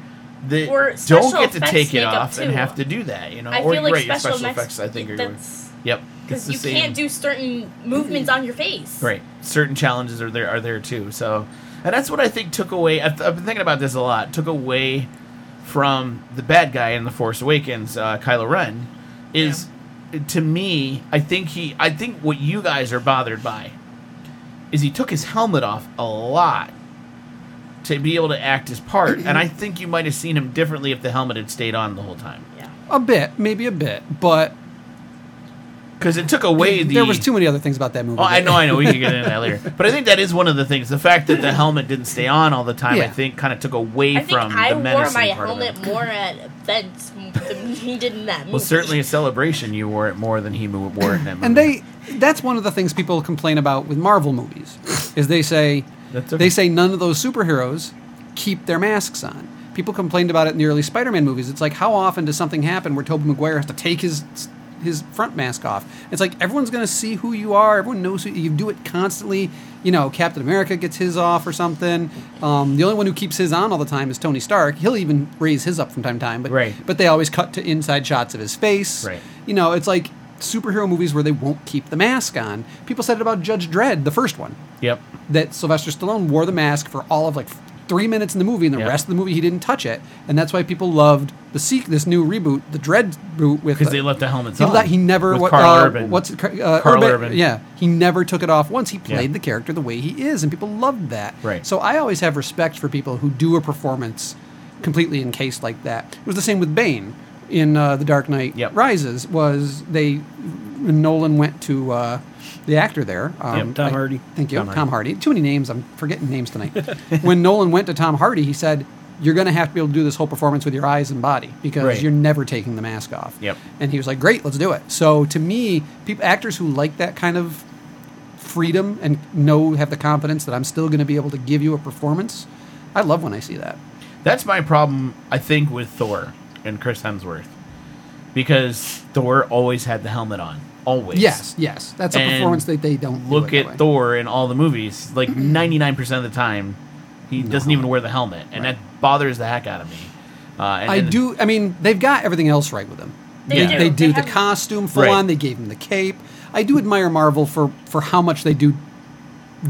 [SPEAKER 3] that
[SPEAKER 4] Or
[SPEAKER 3] don't get to take it off and have to do that. You know,
[SPEAKER 4] I
[SPEAKER 3] or
[SPEAKER 4] feel like
[SPEAKER 3] right,
[SPEAKER 4] special,
[SPEAKER 3] special
[SPEAKER 4] effects.
[SPEAKER 3] I think are
[SPEAKER 4] that's
[SPEAKER 3] Yep.
[SPEAKER 4] because you
[SPEAKER 3] same-
[SPEAKER 4] can't do certain movements on your face.
[SPEAKER 3] Right. Certain challenges are there are there too. So, and that's what I think took away. I've, I've been thinking about this a lot. Took away from the bad guy in the Force Awakens, uh, Kylo Ren, is to me. I think he. I think what you guys are bothered by is he took his helmet off a lot to be able to act his part, and I think you might have seen him differently if the helmet had stayed on the whole time
[SPEAKER 4] Yeah.
[SPEAKER 1] A bit, maybe a bit, but
[SPEAKER 3] because it took away the.
[SPEAKER 1] there was too many other things about that movie.
[SPEAKER 3] Oh, I know, I know. We can get into that later. But I think that is one of the things. The fact that the helmet didn't stay on all the time, I
[SPEAKER 1] Yeah.
[SPEAKER 3] think, kind of took away
[SPEAKER 4] I think
[SPEAKER 3] from
[SPEAKER 4] I
[SPEAKER 3] the
[SPEAKER 4] wore my
[SPEAKER 3] part
[SPEAKER 4] helmet more at events than he did in that movie.
[SPEAKER 3] Well, certainly a celebration. You wore it more than he wore it in that movie.
[SPEAKER 1] And they that's one of the things people complain about with Marvel movies is they say
[SPEAKER 3] okay.
[SPEAKER 1] they say none of those superheroes keep their masks on. People complained about it in the early Spider-Man movies. It's like how often does something happen where Tobey Maguire has to take his his front mask off? It's like everyone's going to see who you are. Everyone knows who you do it constantly. You know, Captain America gets his off or something. Um, the only one who keeps his on all the time is Tony Stark. He'll even raise his up from time to time, but
[SPEAKER 3] Right.
[SPEAKER 1] but they always cut to inside shots of his face.
[SPEAKER 3] Right.
[SPEAKER 1] You know, it's like superhero movies where they won't keep the mask on. People said it about Judge Dredd, the first one,
[SPEAKER 3] Yep.
[SPEAKER 1] that Sylvester Stallone wore the mask for all of like three minutes in the movie, and the
[SPEAKER 3] Yeah.
[SPEAKER 1] rest of the movie he didn't touch it, and that's why people loved the seek this new reboot, the Dread boot with
[SPEAKER 3] Because they left the helmets
[SPEAKER 1] he,
[SPEAKER 3] on.
[SPEAKER 1] le- he never what,
[SPEAKER 3] Karl
[SPEAKER 1] uh,
[SPEAKER 3] Urban.
[SPEAKER 1] What's it, uh,
[SPEAKER 3] Karl
[SPEAKER 1] Urban,
[SPEAKER 3] Urban.
[SPEAKER 1] Yeah, he never took it off once. He played
[SPEAKER 3] Yeah.
[SPEAKER 1] the character the way he is, and people loved that.
[SPEAKER 3] Right.
[SPEAKER 1] So I always have respect for people who do a performance completely encased like that. It was the same with Bane in uh, The Dark Knight
[SPEAKER 3] Yep.
[SPEAKER 1] Rises. Was they Nolan went to uh, the actor there? Um,
[SPEAKER 3] Yep,
[SPEAKER 5] Tom
[SPEAKER 1] I-
[SPEAKER 5] Hardy.
[SPEAKER 1] Thank you,
[SPEAKER 3] Tom
[SPEAKER 1] Tom,
[SPEAKER 3] Hardy.
[SPEAKER 1] Hardy. Too many names. I'm forgetting names tonight. when Nolan went to Tom Hardy, he said. You're going to have to be able to do this whole performance with your eyes and body because
[SPEAKER 3] Right.
[SPEAKER 1] you're never taking the mask off.
[SPEAKER 3] Yep.
[SPEAKER 1] And he was like, "Great, let's do it." So to me, people, actors who like that kind of freedom and know have the confidence that I'm still going to be able to give you a performance, I love when I see that.
[SPEAKER 3] That's my problem, I think, with Thor and Chris Hemsworth. Because Thor always had the helmet on. Always.
[SPEAKER 1] Yes, yes, that's a
[SPEAKER 3] And
[SPEAKER 1] performance that they don't do
[SPEAKER 3] Look
[SPEAKER 1] it that
[SPEAKER 3] at. Thor in all the movies. Like 99% of the time, he doesn't even wear the helmet. And
[SPEAKER 1] Right.
[SPEAKER 3] that bothers the heck out of me. Uh, and,
[SPEAKER 1] I
[SPEAKER 3] and-
[SPEAKER 1] do. I mean, they've got everything else right with him.
[SPEAKER 4] They
[SPEAKER 3] Yeah.
[SPEAKER 4] do.
[SPEAKER 1] They do
[SPEAKER 4] They
[SPEAKER 1] the
[SPEAKER 4] have-
[SPEAKER 1] costume full
[SPEAKER 3] Right.
[SPEAKER 1] on. They gave him the cape. I do admire Marvel for for how much they do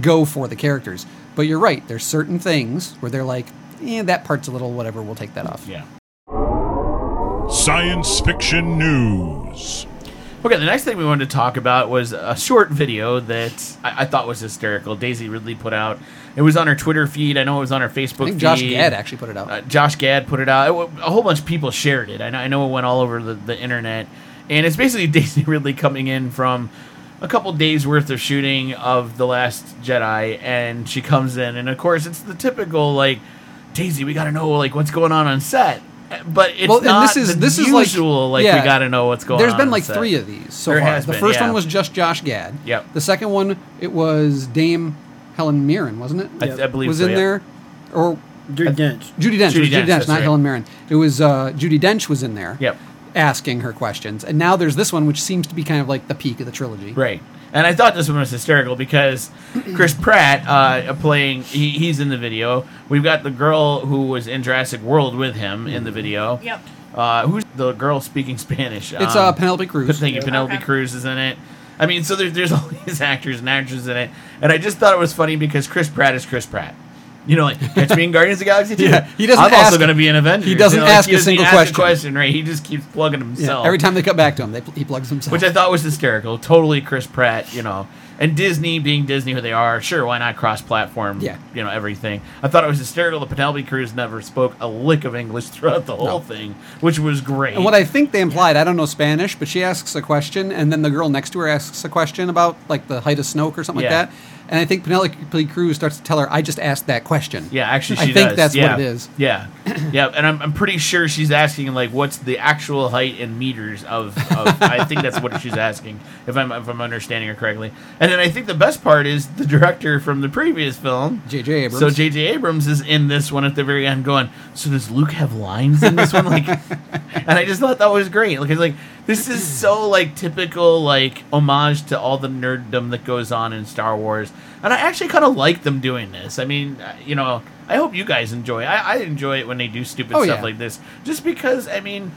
[SPEAKER 1] go for the characters. But you're right. There's certain things where they're like, "Yeah, that part's a little whatever. We'll take that off."
[SPEAKER 3] Yeah.
[SPEAKER 2] Science fiction news.
[SPEAKER 3] Okay, the next thing we wanted to talk about was a short video that I, I thought was hysterical. Daisy Ridley put out. It was on her Twitter feed. I know it was on her Facebook
[SPEAKER 1] I think
[SPEAKER 3] feed.
[SPEAKER 1] Josh Gad actually put it out.
[SPEAKER 3] Uh, Josh Gad put it out. It a whole bunch of people shared it. I know, I know it went all over the, the internet. And it's basically Daisy Ridley coming in from a couple days worth of shooting of The Last Jedi. And she comes in. And of course, it's the typical, like, Daisy, we got to know, like, what's going on on set. But it's
[SPEAKER 1] Well, and
[SPEAKER 3] not
[SPEAKER 1] this is-
[SPEAKER 3] the
[SPEAKER 1] this is like-
[SPEAKER 3] usual, like,
[SPEAKER 1] yeah.
[SPEAKER 3] we got to know what's going
[SPEAKER 1] There's
[SPEAKER 3] on.
[SPEAKER 1] There's
[SPEAKER 3] been
[SPEAKER 1] like
[SPEAKER 3] set.
[SPEAKER 1] three of these so
[SPEAKER 3] There
[SPEAKER 1] far.
[SPEAKER 3] has
[SPEAKER 1] the
[SPEAKER 3] been,
[SPEAKER 1] first
[SPEAKER 3] yeah.
[SPEAKER 1] one was just Josh Gad.
[SPEAKER 3] Yep.
[SPEAKER 1] The second one, it was Dame Helen Mirren, wasn't it?
[SPEAKER 3] I, I believe
[SPEAKER 1] was
[SPEAKER 3] so,
[SPEAKER 1] in
[SPEAKER 3] yeah.
[SPEAKER 1] there, or
[SPEAKER 5] Judi Dench.
[SPEAKER 1] Judi Dench.
[SPEAKER 3] Judi
[SPEAKER 1] it was Judi
[SPEAKER 3] Dench,
[SPEAKER 1] Dench, not
[SPEAKER 3] right.
[SPEAKER 1] Helen Mirren. It was uh, Judi Dench was in there.
[SPEAKER 3] Yep.
[SPEAKER 1] Asking her questions, and now there's this one, which seems to be kind of like the peak of the trilogy.
[SPEAKER 3] Right. And I thought this one was hysterical because Chris Pratt uh, playing, he, he's in the video. We've got the girl who was in Jurassic World with him in the video.
[SPEAKER 4] Yep.
[SPEAKER 3] Uh, who's the girl speaking Spanish?
[SPEAKER 1] It's
[SPEAKER 3] Um,
[SPEAKER 1] uh, Penelope Cruz.
[SPEAKER 3] Thank you. Penelope
[SPEAKER 4] Okay.
[SPEAKER 3] Cruz is in it. I mean, so there's, there's all these actors and actresses in it. And I just thought it was funny because Chris Pratt is Chris Pratt. You know, like, catch me in Guardians of the Galaxy 2.
[SPEAKER 1] Yeah, he doesn't
[SPEAKER 3] I'm
[SPEAKER 1] ask-
[SPEAKER 3] also going to be an Avengers.
[SPEAKER 1] he doesn't
[SPEAKER 3] You know, like,
[SPEAKER 1] ask
[SPEAKER 3] he
[SPEAKER 1] a single
[SPEAKER 3] ask
[SPEAKER 1] question.
[SPEAKER 3] question. Right? He just keeps plugging
[SPEAKER 1] Yeah,
[SPEAKER 3] himself.
[SPEAKER 1] every time they cut back to him, they, he plugs himself.
[SPEAKER 3] Which I thought was hysterical. Totally Chris Pratt, you know. And Disney being Disney who they are, sure, why not cross platform
[SPEAKER 1] Yeah.
[SPEAKER 3] you know, everything. I thought it was hysterical The Penelope Cruz never spoke a lick of English throughout the whole
[SPEAKER 1] No.
[SPEAKER 3] thing, which was great.
[SPEAKER 1] And what I think they implied, I don't know Spanish, but she asks a question, and then the girl next to her asks a question about like the height of Snoke or something
[SPEAKER 3] Yeah.
[SPEAKER 1] like that. And I think Penelope Cruz starts to tell her, "I just asked that question."
[SPEAKER 3] yeah, actually,
[SPEAKER 1] I
[SPEAKER 3] she
[SPEAKER 1] think that's
[SPEAKER 3] yeah.
[SPEAKER 1] what it is.
[SPEAKER 3] Yeah, yeah, and I'm, I'm pretty sure she's asking like, what's the actual height in meters of? of I think that's what she's asking, if I'm if I'm understanding her correctly. And then I think the best part is the director from the previous film,
[SPEAKER 1] J.J. Abrams.
[SPEAKER 3] So J.J. Abrams is in this one at the very end, going. So does Luke have lines in this one? Like, and I just thought that was great. Like, it's like this is so like typical like homage to all the nerddom that goes on in Star Wars, and I actually kind of like them doing this. I mean, uh, you know, I hope you guys enjoy. I, I enjoy it when they do stupid
[SPEAKER 1] Oh,
[SPEAKER 3] stuff
[SPEAKER 1] yeah.
[SPEAKER 3] like this, just because I mean.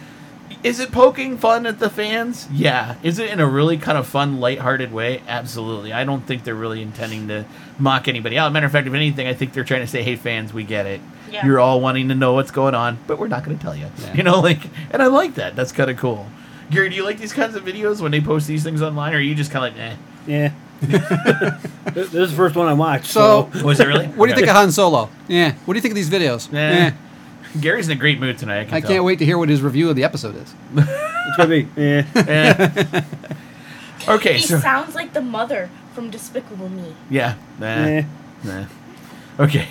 [SPEAKER 3] Is it poking fun at the fans? Yeah. Is it in a really kind of fun, lighthearted way? Absolutely. I don't think they're really intending to mock anybody out. Matter of fact, if anything, I think they're trying to say, "Hey, fans, we get it.
[SPEAKER 4] Yeah.
[SPEAKER 3] You're all wanting to know what's going on, but we're not going to tell you."
[SPEAKER 1] Yeah.
[SPEAKER 3] You know, like, and I like that. That's kind of cool. Gary, do you like these kinds of videos when they post these things online, or are you just kind of like, eh?
[SPEAKER 5] Yeah. this is the first one I watched.
[SPEAKER 1] So-
[SPEAKER 5] So,
[SPEAKER 3] Was it really?
[SPEAKER 1] What do you think of Han Solo? Yeah. What do you think of these videos?
[SPEAKER 3] Eh.
[SPEAKER 1] Eh.
[SPEAKER 3] Gary's in a great mood tonight. I, can
[SPEAKER 1] I can't wait to hear what his review of the episode is.
[SPEAKER 5] it's gonna be. Yeah.
[SPEAKER 3] Eh. okay,
[SPEAKER 4] He
[SPEAKER 3] so
[SPEAKER 4] sounds like the mother from Despicable Me.
[SPEAKER 3] yeah, nah,
[SPEAKER 5] Yeah.
[SPEAKER 3] nah. Okay,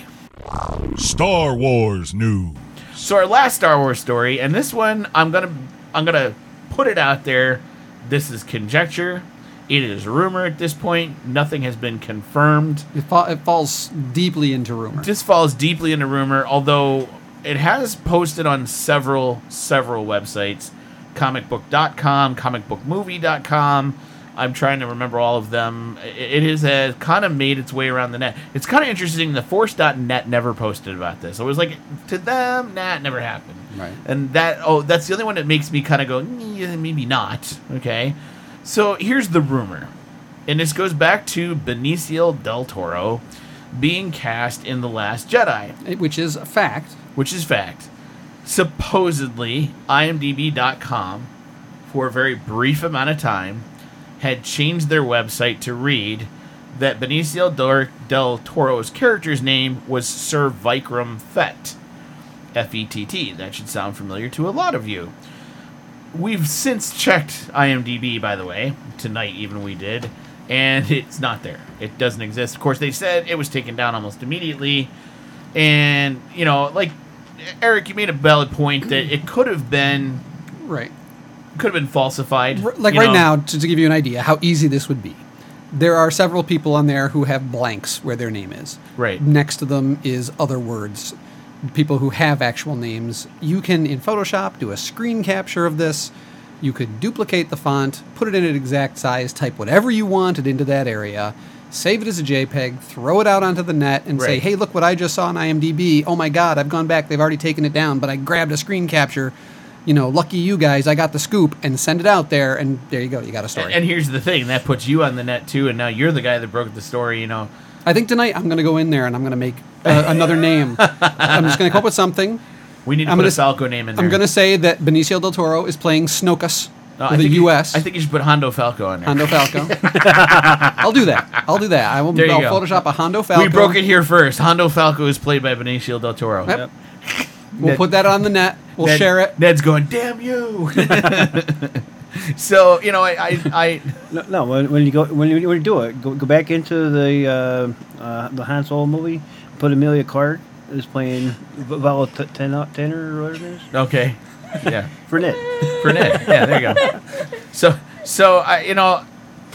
[SPEAKER 2] Star Wars news.
[SPEAKER 3] so our last Star Wars story, and this one I'm gonna I'm gonna put it out there. This is conjecture. It is rumor at this point. Nothing has been confirmed.
[SPEAKER 1] It, fa- it falls deeply into rumor.
[SPEAKER 3] This falls deeply into rumor, although it has posted on several several websites, comicbook.com, comicbookmovie.com. I'm trying to remember all of them. It has uh, kind of made its way around the net. It's kind of interesting. The Force.net never posted about this. It was like to them, nah, it never happened.
[SPEAKER 1] Right.
[SPEAKER 3] And that oh, that's the only one that makes me kind of go, "Yeah, maybe not. Okay. So here's the rumor, and this goes back to Benicio del Toro being cast in The Last Jedi,
[SPEAKER 1] which is a fact.
[SPEAKER 3] which is fact. Supposedly, IMDb.com, for a very brief amount of time, had changed their website to read that Benicio del, Toro's character's name was Sir Vikram Fett. F E T T. That should sound familiar to a lot of you. We've since checked IMDb, by the way. Tonight, even we did. And it's not there. It doesn't exist. Of course, they said it was taken down almost immediately. And, you know, like, Eric, you made a valid point that it could have been.
[SPEAKER 1] Right.
[SPEAKER 3] Could have been falsified.
[SPEAKER 1] R- Like right
[SPEAKER 3] know.
[SPEAKER 1] now, to, to give you an idea how easy this would be, there are several people on there who have blanks where their name is.
[SPEAKER 3] Right.
[SPEAKER 1] Next to them is other words. People who have actual names. You can, in Photoshop, do a screen capture of this. You could duplicate the font, put it in an exact size, type whatever you wanted into that area, save it as a JPEG, throw it out onto the net, and say, hey, look what I just saw on IMDb. Oh my God, I've gone back. They've already taken it down, but I grabbed a screen capture. You know, lucky you guys, I got the scoop and send it out there, and there you go, you got a story.
[SPEAKER 3] And, and here's the thing that puts you on the net, too. And now you're the guy that broke the story, you know.
[SPEAKER 1] I think tonight I'm going to go in there and I'm going to make uh, another name. I'm just going to come up with something.
[SPEAKER 3] We need to
[SPEAKER 1] I'm
[SPEAKER 3] put
[SPEAKER 1] gonna
[SPEAKER 3] a
[SPEAKER 1] s-
[SPEAKER 3] Falco name in there.
[SPEAKER 1] I'm going to say that Benicio del Toro is playing Snokus
[SPEAKER 3] No,
[SPEAKER 1] the
[SPEAKER 3] think you-
[SPEAKER 1] U.S.
[SPEAKER 3] I think you should put Hondo Falco in there.
[SPEAKER 1] Hondo Falco. I'll do that. I'll do that. I will.
[SPEAKER 3] There you
[SPEAKER 1] I'll
[SPEAKER 3] go.
[SPEAKER 1] Photoshop a Hondo Falco.
[SPEAKER 3] We broke it here first. Hondo Falco is played by Benicio del Toro.
[SPEAKER 1] Yep. We'll put that on the net. We'll
[SPEAKER 3] Ned-
[SPEAKER 1] share it.
[SPEAKER 3] Ned's going, damn you. so you know, I, I, I
[SPEAKER 5] No, no when, when you go when you, when you do it, go, go back into the uh, uh, the Han Solo movie. Put Emilia Clarke is playing V- Vala T- Ten- Tenor or whatever it is
[SPEAKER 3] okay, yeah,
[SPEAKER 5] for Ned.
[SPEAKER 3] for Ned, yeah, there you go. So, so I, you know,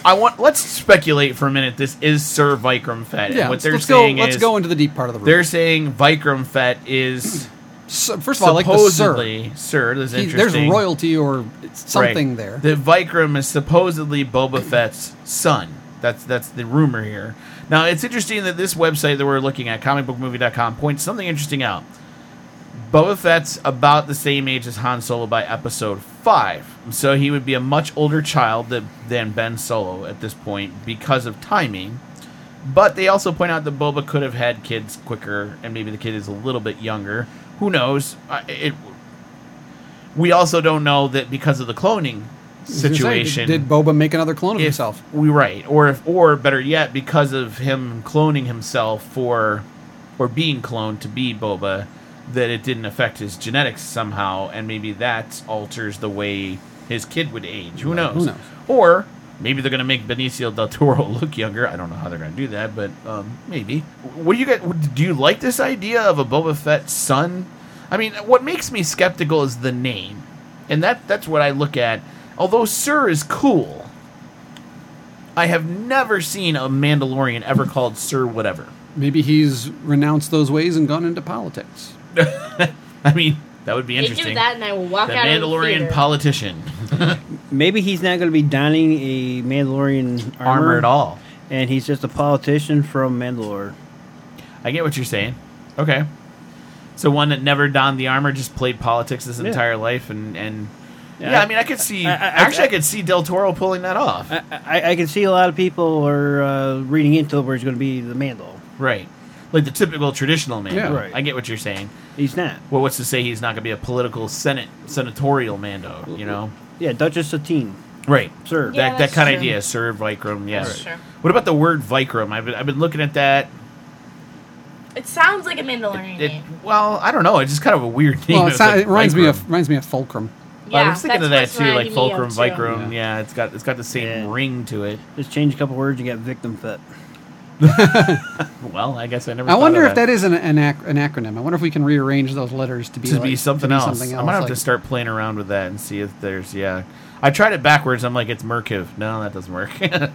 [SPEAKER 3] I want let's speculate for a minute. This is Sir Vikram Fett.
[SPEAKER 1] Yeah.
[SPEAKER 3] and what
[SPEAKER 1] let's,
[SPEAKER 3] they're
[SPEAKER 1] let's go.
[SPEAKER 3] saying
[SPEAKER 1] Let's
[SPEAKER 3] is
[SPEAKER 1] go into the deep part of the room.
[SPEAKER 3] they're saying Vikram Fett is
[SPEAKER 1] So- first of all, I like the sir.
[SPEAKER 3] supposedly sir.
[SPEAKER 1] He-
[SPEAKER 3] interesting.
[SPEAKER 1] there's royalty or something
[SPEAKER 3] Right.
[SPEAKER 1] there.
[SPEAKER 3] That Vikram is supposedly Boba Fett's son. That's that's the rumor here. Now it's interesting that this website that we're looking at, comicbookmovie.com, points something interesting out. Boba Fett's about the same age as Han Solo by episode five, so he would be a much older child than Ben Solo at this point because of timing. But they also point out that Boba could have had kids quicker, and maybe the kid is a little bit younger. Who knows? I- It. We also don't know that because of the cloning situation.
[SPEAKER 1] Did, did Boba make another clone of
[SPEAKER 3] if-
[SPEAKER 1] himself?
[SPEAKER 3] We right, or if, or better yet, because of him cloning himself for, or being cloned to be Boba, that it didn't affect his genetics somehow, and maybe that alters the way his kid would age. Who knows?
[SPEAKER 1] Who knows?
[SPEAKER 3] Or maybe they're going to make Benicio del Toro look younger. I don't know how they're going to do that, but um, maybe. What do you get? Do you like this idea of a Boba Fett son? I mean, what makes me skeptical is the name, and that that's what I look at. Although Sir is cool, I have never seen a Mandalorian ever called Sir whatever.
[SPEAKER 1] Maybe he's renounced those ways and gone into politics.
[SPEAKER 3] I mean, that would be
[SPEAKER 4] You
[SPEAKER 3] interesting.
[SPEAKER 4] do that, and I will walk
[SPEAKER 3] the
[SPEAKER 4] out of the
[SPEAKER 3] Mandalorian
[SPEAKER 4] theater.
[SPEAKER 3] politician
[SPEAKER 5] Maybe he's not going to be donning a Mandalorian armor,
[SPEAKER 3] armor at all.
[SPEAKER 5] and he's just a politician from Mandalore.
[SPEAKER 3] I get what you're saying. Okay. So one that never donned the armor, just played politics his
[SPEAKER 5] Yeah.
[SPEAKER 3] entire life, and and Yeah, I mean, I could see.
[SPEAKER 5] I- I-
[SPEAKER 3] actually, I,
[SPEAKER 5] I-
[SPEAKER 3] could see Del Toro pulling that off.
[SPEAKER 5] I, I, I can see a lot of people are uh, reading into where he's going to be the Mando.
[SPEAKER 3] right, like the typical traditional man.
[SPEAKER 1] Yeah.
[SPEAKER 5] Right.
[SPEAKER 3] I get what you're saying.
[SPEAKER 5] He's not.
[SPEAKER 3] Well, what's to say he's not going to be a political senate senatorial Mando? You know,
[SPEAKER 5] Yeah, Duchess of Satine.
[SPEAKER 3] right?
[SPEAKER 5] Sir.
[SPEAKER 4] Yeah,
[SPEAKER 3] that that
[SPEAKER 4] that's
[SPEAKER 3] kind of
[SPEAKER 4] true.
[SPEAKER 3] idea, Sir Vikram. Yes.
[SPEAKER 4] That's true.
[SPEAKER 3] What about the word Vikram? I've been, I've been looking at that.
[SPEAKER 4] It sounds like a Mandalorian
[SPEAKER 3] It,
[SPEAKER 4] name.
[SPEAKER 3] well, I don't know. It's just kind of a weird name.
[SPEAKER 1] Well, it,
[SPEAKER 3] It's
[SPEAKER 1] sound-
[SPEAKER 3] like
[SPEAKER 1] it reminds me
[SPEAKER 3] Vikram.
[SPEAKER 1] of reminds me of Fulcrum.
[SPEAKER 4] Yeah,
[SPEAKER 3] I was thinking of that
[SPEAKER 4] that's
[SPEAKER 3] too,
[SPEAKER 4] what's
[SPEAKER 3] like
[SPEAKER 4] reminding me
[SPEAKER 3] Fulcrum,
[SPEAKER 4] of, too.
[SPEAKER 3] Vikram.
[SPEAKER 1] Yeah.
[SPEAKER 3] Yeah. it's got it's got the same
[SPEAKER 5] Yeah.
[SPEAKER 3] ring to it.
[SPEAKER 5] Just change a couple words, you get victim fit.
[SPEAKER 3] Well, I guess I never.
[SPEAKER 1] I wonder
[SPEAKER 3] of
[SPEAKER 1] if that is an, an, ac- an acronym. I wonder if we can rearrange those letters to be
[SPEAKER 3] to
[SPEAKER 1] like-
[SPEAKER 3] be something else.
[SPEAKER 1] something
[SPEAKER 3] I'm gonna have
[SPEAKER 1] like-
[SPEAKER 3] to start playing around with that and see if there's yeah. I tried it backwards. I'm like it's Merkiv. No, that doesn't work.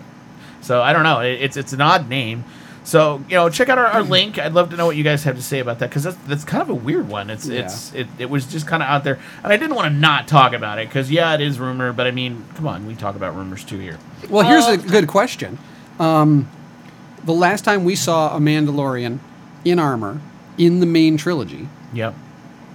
[SPEAKER 3] so I don't know. It, it's it's an odd name. So you know, check out our, our link. I'd love to know what you guys have to say about that because that's that's kind of a weird one. It's
[SPEAKER 1] Yeah.
[SPEAKER 3] it's it, it was just kind of out there, and I didn't want to not talk about it because yeah, it is rumor. But I mean, come on, we talk about rumors too here.
[SPEAKER 1] Well, here's
[SPEAKER 4] Uh,
[SPEAKER 1] a good question. Um, the last time we saw a Mandalorian in armor in the main trilogy
[SPEAKER 3] Yep.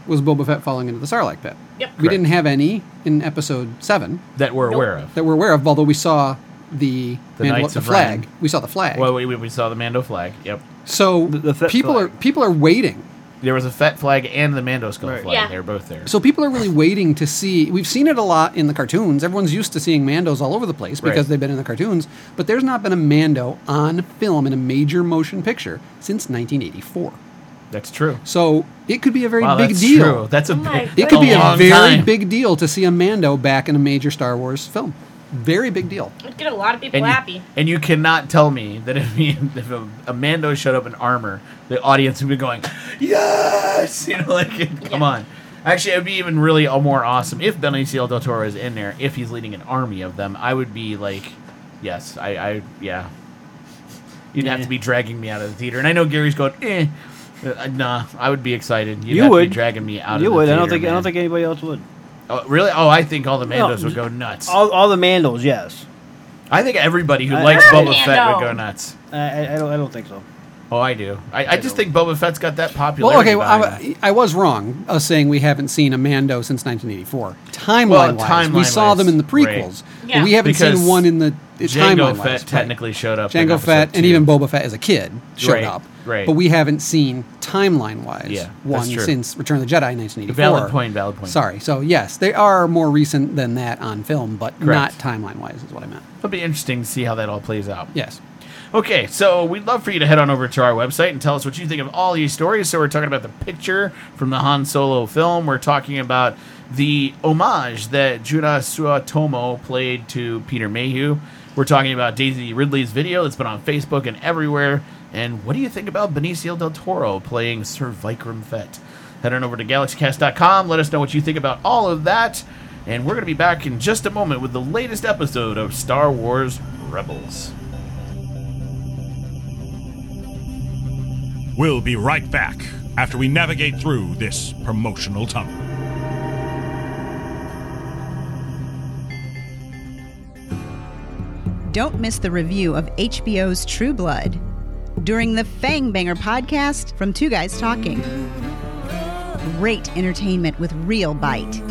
[SPEAKER 1] was Boba Fett falling into the Sarlacc pit.
[SPEAKER 4] Yep.
[SPEAKER 1] We
[SPEAKER 3] Correct.
[SPEAKER 1] didn't have any in Episode Seven
[SPEAKER 3] That we're
[SPEAKER 4] Nope.
[SPEAKER 3] aware of.
[SPEAKER 1] that we're aware of. Although we saw the,
[SPEAKER 3] The
[SPEAKER 1] Mandal-
[SPEAKER 3] Knights
[SPEAKER 1] the
[SPEAKER 3] of
[SPEAKER 1] flag,
[SPEAKER 3] Ren.
[SPEAKER 1] we saw the flag.
[SPEAKER 3] Well, we, we saw the Mando flag. Yep.
[SPEAKER 1] so
[SPEAKER 5] The- the Fett
[SPEAKER 1] people
[SPEAKER 5] flag.
[SPEAKER 1] are people are waiting.
[SPEAKER 3] There was a Fett flag and the Mando skull
[SPEAKER 5] Right.
[SPEAKER 3] flag.
[SPEAKER 4] Yeah.
[SPEAKER 3] They're both there.
[SPEAKER 1] So people are really waiting to see. We've seen it a lot in the cartoons. Everyone's used to seeing Mandos all over the place because
[SPEAKER 3] Right.
[SPEAKER 1] they've been in the cartoons. But there's not been a Mando on film in a major motion picture since 1984.
[SPEAKER 3] That's true.
[SPEAKER 1] So it could be a very
[SPEAKER 3] Wow,
[SPEAKER 1] big
[SPEAKER 3] that's
[SPEAKER 1] deal.
[SPEAKER 3] True. That's a
[SPEAKER 4] Oh
[SPEAKER 3] big,
[SPEAKER 1] It could be a very
[SPEAKER 3] time.
[SPEAKER 1] big deal to see a Mando back in a major Star Wars film. Very big deal.
[SPEAKER 4] It'd get a lot of people
[SPEAKER 3] and you,
[SPEAKER 4] happy.
[SPEAKER 3] and you cannot tell me that if, he, if a, a Mando showed up in armor, the audience would be going, "Yes!" You know, like, come
[SPEAKER 4] Yeah.
[SPEAKER 3] on. Actually, it would be even really a more awesome if Benicio del Toro is in there. If he's leading an army of them, I would be like, "Yes, I, I yeah." You'd have to be dragging me out of the theater, and I know Gary's going, "Eh." Uh, nah, I would be excited. You'd
[SPEAKER 5] You
[SPEAKER 3] have to
[SPEAKER 5] would.
[SPEAKER 3] be dragging me out.
[SPEAKER 5] you
[SPEAKER 3] of the
[SPEAKER 5] would.
[SPEAKER 3] Theater,
[SPEAKER 5] I don't think. I don't think anybody else would.
[SPEAKER 3] Oh, really? Oh, I think all the
[SPEAKER 5] No,
[SPEAKER 3] Mandos would go nuts.
[SPEAKER 5] All, all the Mandos, yes.
[SPEAKER 3] I think everybody who
[SPEAKER 5] I-
[SPEAKER 3] likes
[SPEAKER 5] I-
[SPEAKER 3] Boba Fett
[SPEAKER 4] Mando.
[SPEAKER 3] would go nuts.
[SPEAKER 5] I, I, I don't. I don't think so.
[SPEAKER 3] Oh, I do. I, I just think Boba Fett's got that
[SPEAKER 1] Well,
[SPEAKER 3] popularity.
[SPEAKER 1] okay, well,
[SPEAKER 3] behind him.
[SPEAKER 1] I, I was wrong uh, saying we haven't seen a Mando since 1984. Timeline
[SPEAKER 3] Well,
[SPEAKER 1] wise, we
[SPEAKER 3] timeline-wise,
[SPEAKER 1] saw them in the
[SPEAKER 3] right.
[SPEAKER 1] prequels.
[SPEAKER 4] Yeah.
[SPEAKER 1] But we haven't
[SPEAKER 3] Because
[SPEAKER 1] seen one in the it's
[SPEAKER 3] Jango
[SPEAKER 1] timeline
[SPEAKER 3] Fett technically showed up. in
[SPEAKER 1] Jango
[SPEAKER 3] episode
[SPEAKER 1] Fett and
[SPEAKER 3] two.
[SPEAKER 1] even Boba Fett as a kid showed
[SPEAKER 3] Right,
[SPEAKER 1] up.
[SPEAKER 3] Right.
[SPEAKER 1] But we haven't seen timeline wise
[SPEAKER 3] Yeah,
[SPEAKER 1] one since Return of the Jedi in 1984.
[SPEAKER 3] Valid point, valid point.
[SPEAKER 1] Sorry. So yes, they are more recent than that on film, but not timeline wise is what I meant.
[SPEAKER 3] It'll be interesting to see how that all plays out.
[SPEAKER 1] Yes.
[SPEAKER 3] Okay, so we'd love for you to head on over to our website and tell us what you think of all these stories. So we're talking about the picture from the Han Solo film. We're talking about the homage that Joonas Suotamo played to Peter Mayhew. We're talking about Daisy Ridley's video that's been on Facebook and everywhere. And what do you think about Benicio del Toro playing Sir Vikram Fett? Head on over to galaxycast.com. Let us know what you think about all of that. And we're going to be back in just a moment with the latest episode of Star Wars Rebels.
[SPEAKER 2] We'll be right back after we navigate through this promotional tunnel.
[SPEAKER 6] Don't miss the review of HBO's True Blood during the Fang Banger podcast from Two Guys Talking. Great entertainment with real bite.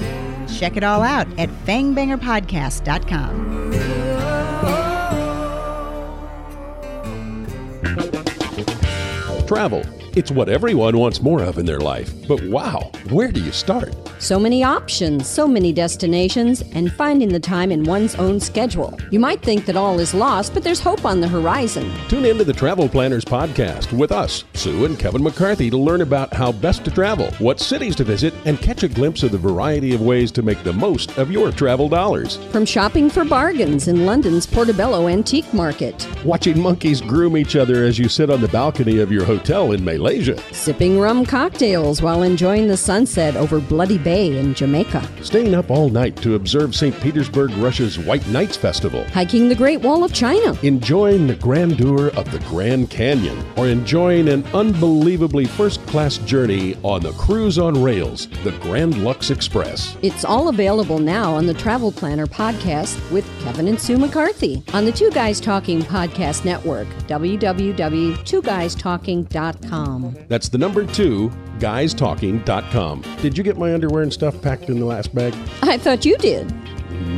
[SPEAKER 6] Check it all out at fangbangerpodcast.com.
[SPEAKER 7] Travel. It's what everyone wants more of in their life. But wow, where do you start?
[SPEAKER 8] So many options, so many destinations, and finding the time in one's own schedule. You might think that all is lost, but there's hope on the horizon.
[SPEAKER 7] Tune in to the Travel Planners Podcast with us, Sue and Kevin McCarthy, to learn about how best to travel, what cities to visit, and catch a glimpse of the variety of ways to make the most of your travel dollars.
[SPEAKER 8] From shopping for bargains in London's Portobello Antique Market,
[SPEAKER 7] Watching monkeys groom each other as you sit on the balcony of your hotel in Malaysia.
[SPEAKER 8] sipping rum cocktails while enjoying the sunset over Bloody Bay in Jamaica,
[SPEAKER 7] Staying up all night to observe St. Petersburg, Russia's White Nights Festival.
[SPEAKER 8] hiking the Great Wall of China,
[SPEAKER 7] enjoying the grandeur of the Grand Canyon, or enjoying an unbelievably first class journey on the Cruise on Rails, the Grand Lux Express.
[SPEAKER 8] It's all available now on the Travel Planner podcast with Kevin and Sue McCarthy on the Two Guys Talking Podcast Network, www.twoguystalking.com.
[SPEAKER 7] That's the number two, guystalking.com. Did you get my underwear and stuff packed in the last bag?
[SPEAKER 8] I thought you did.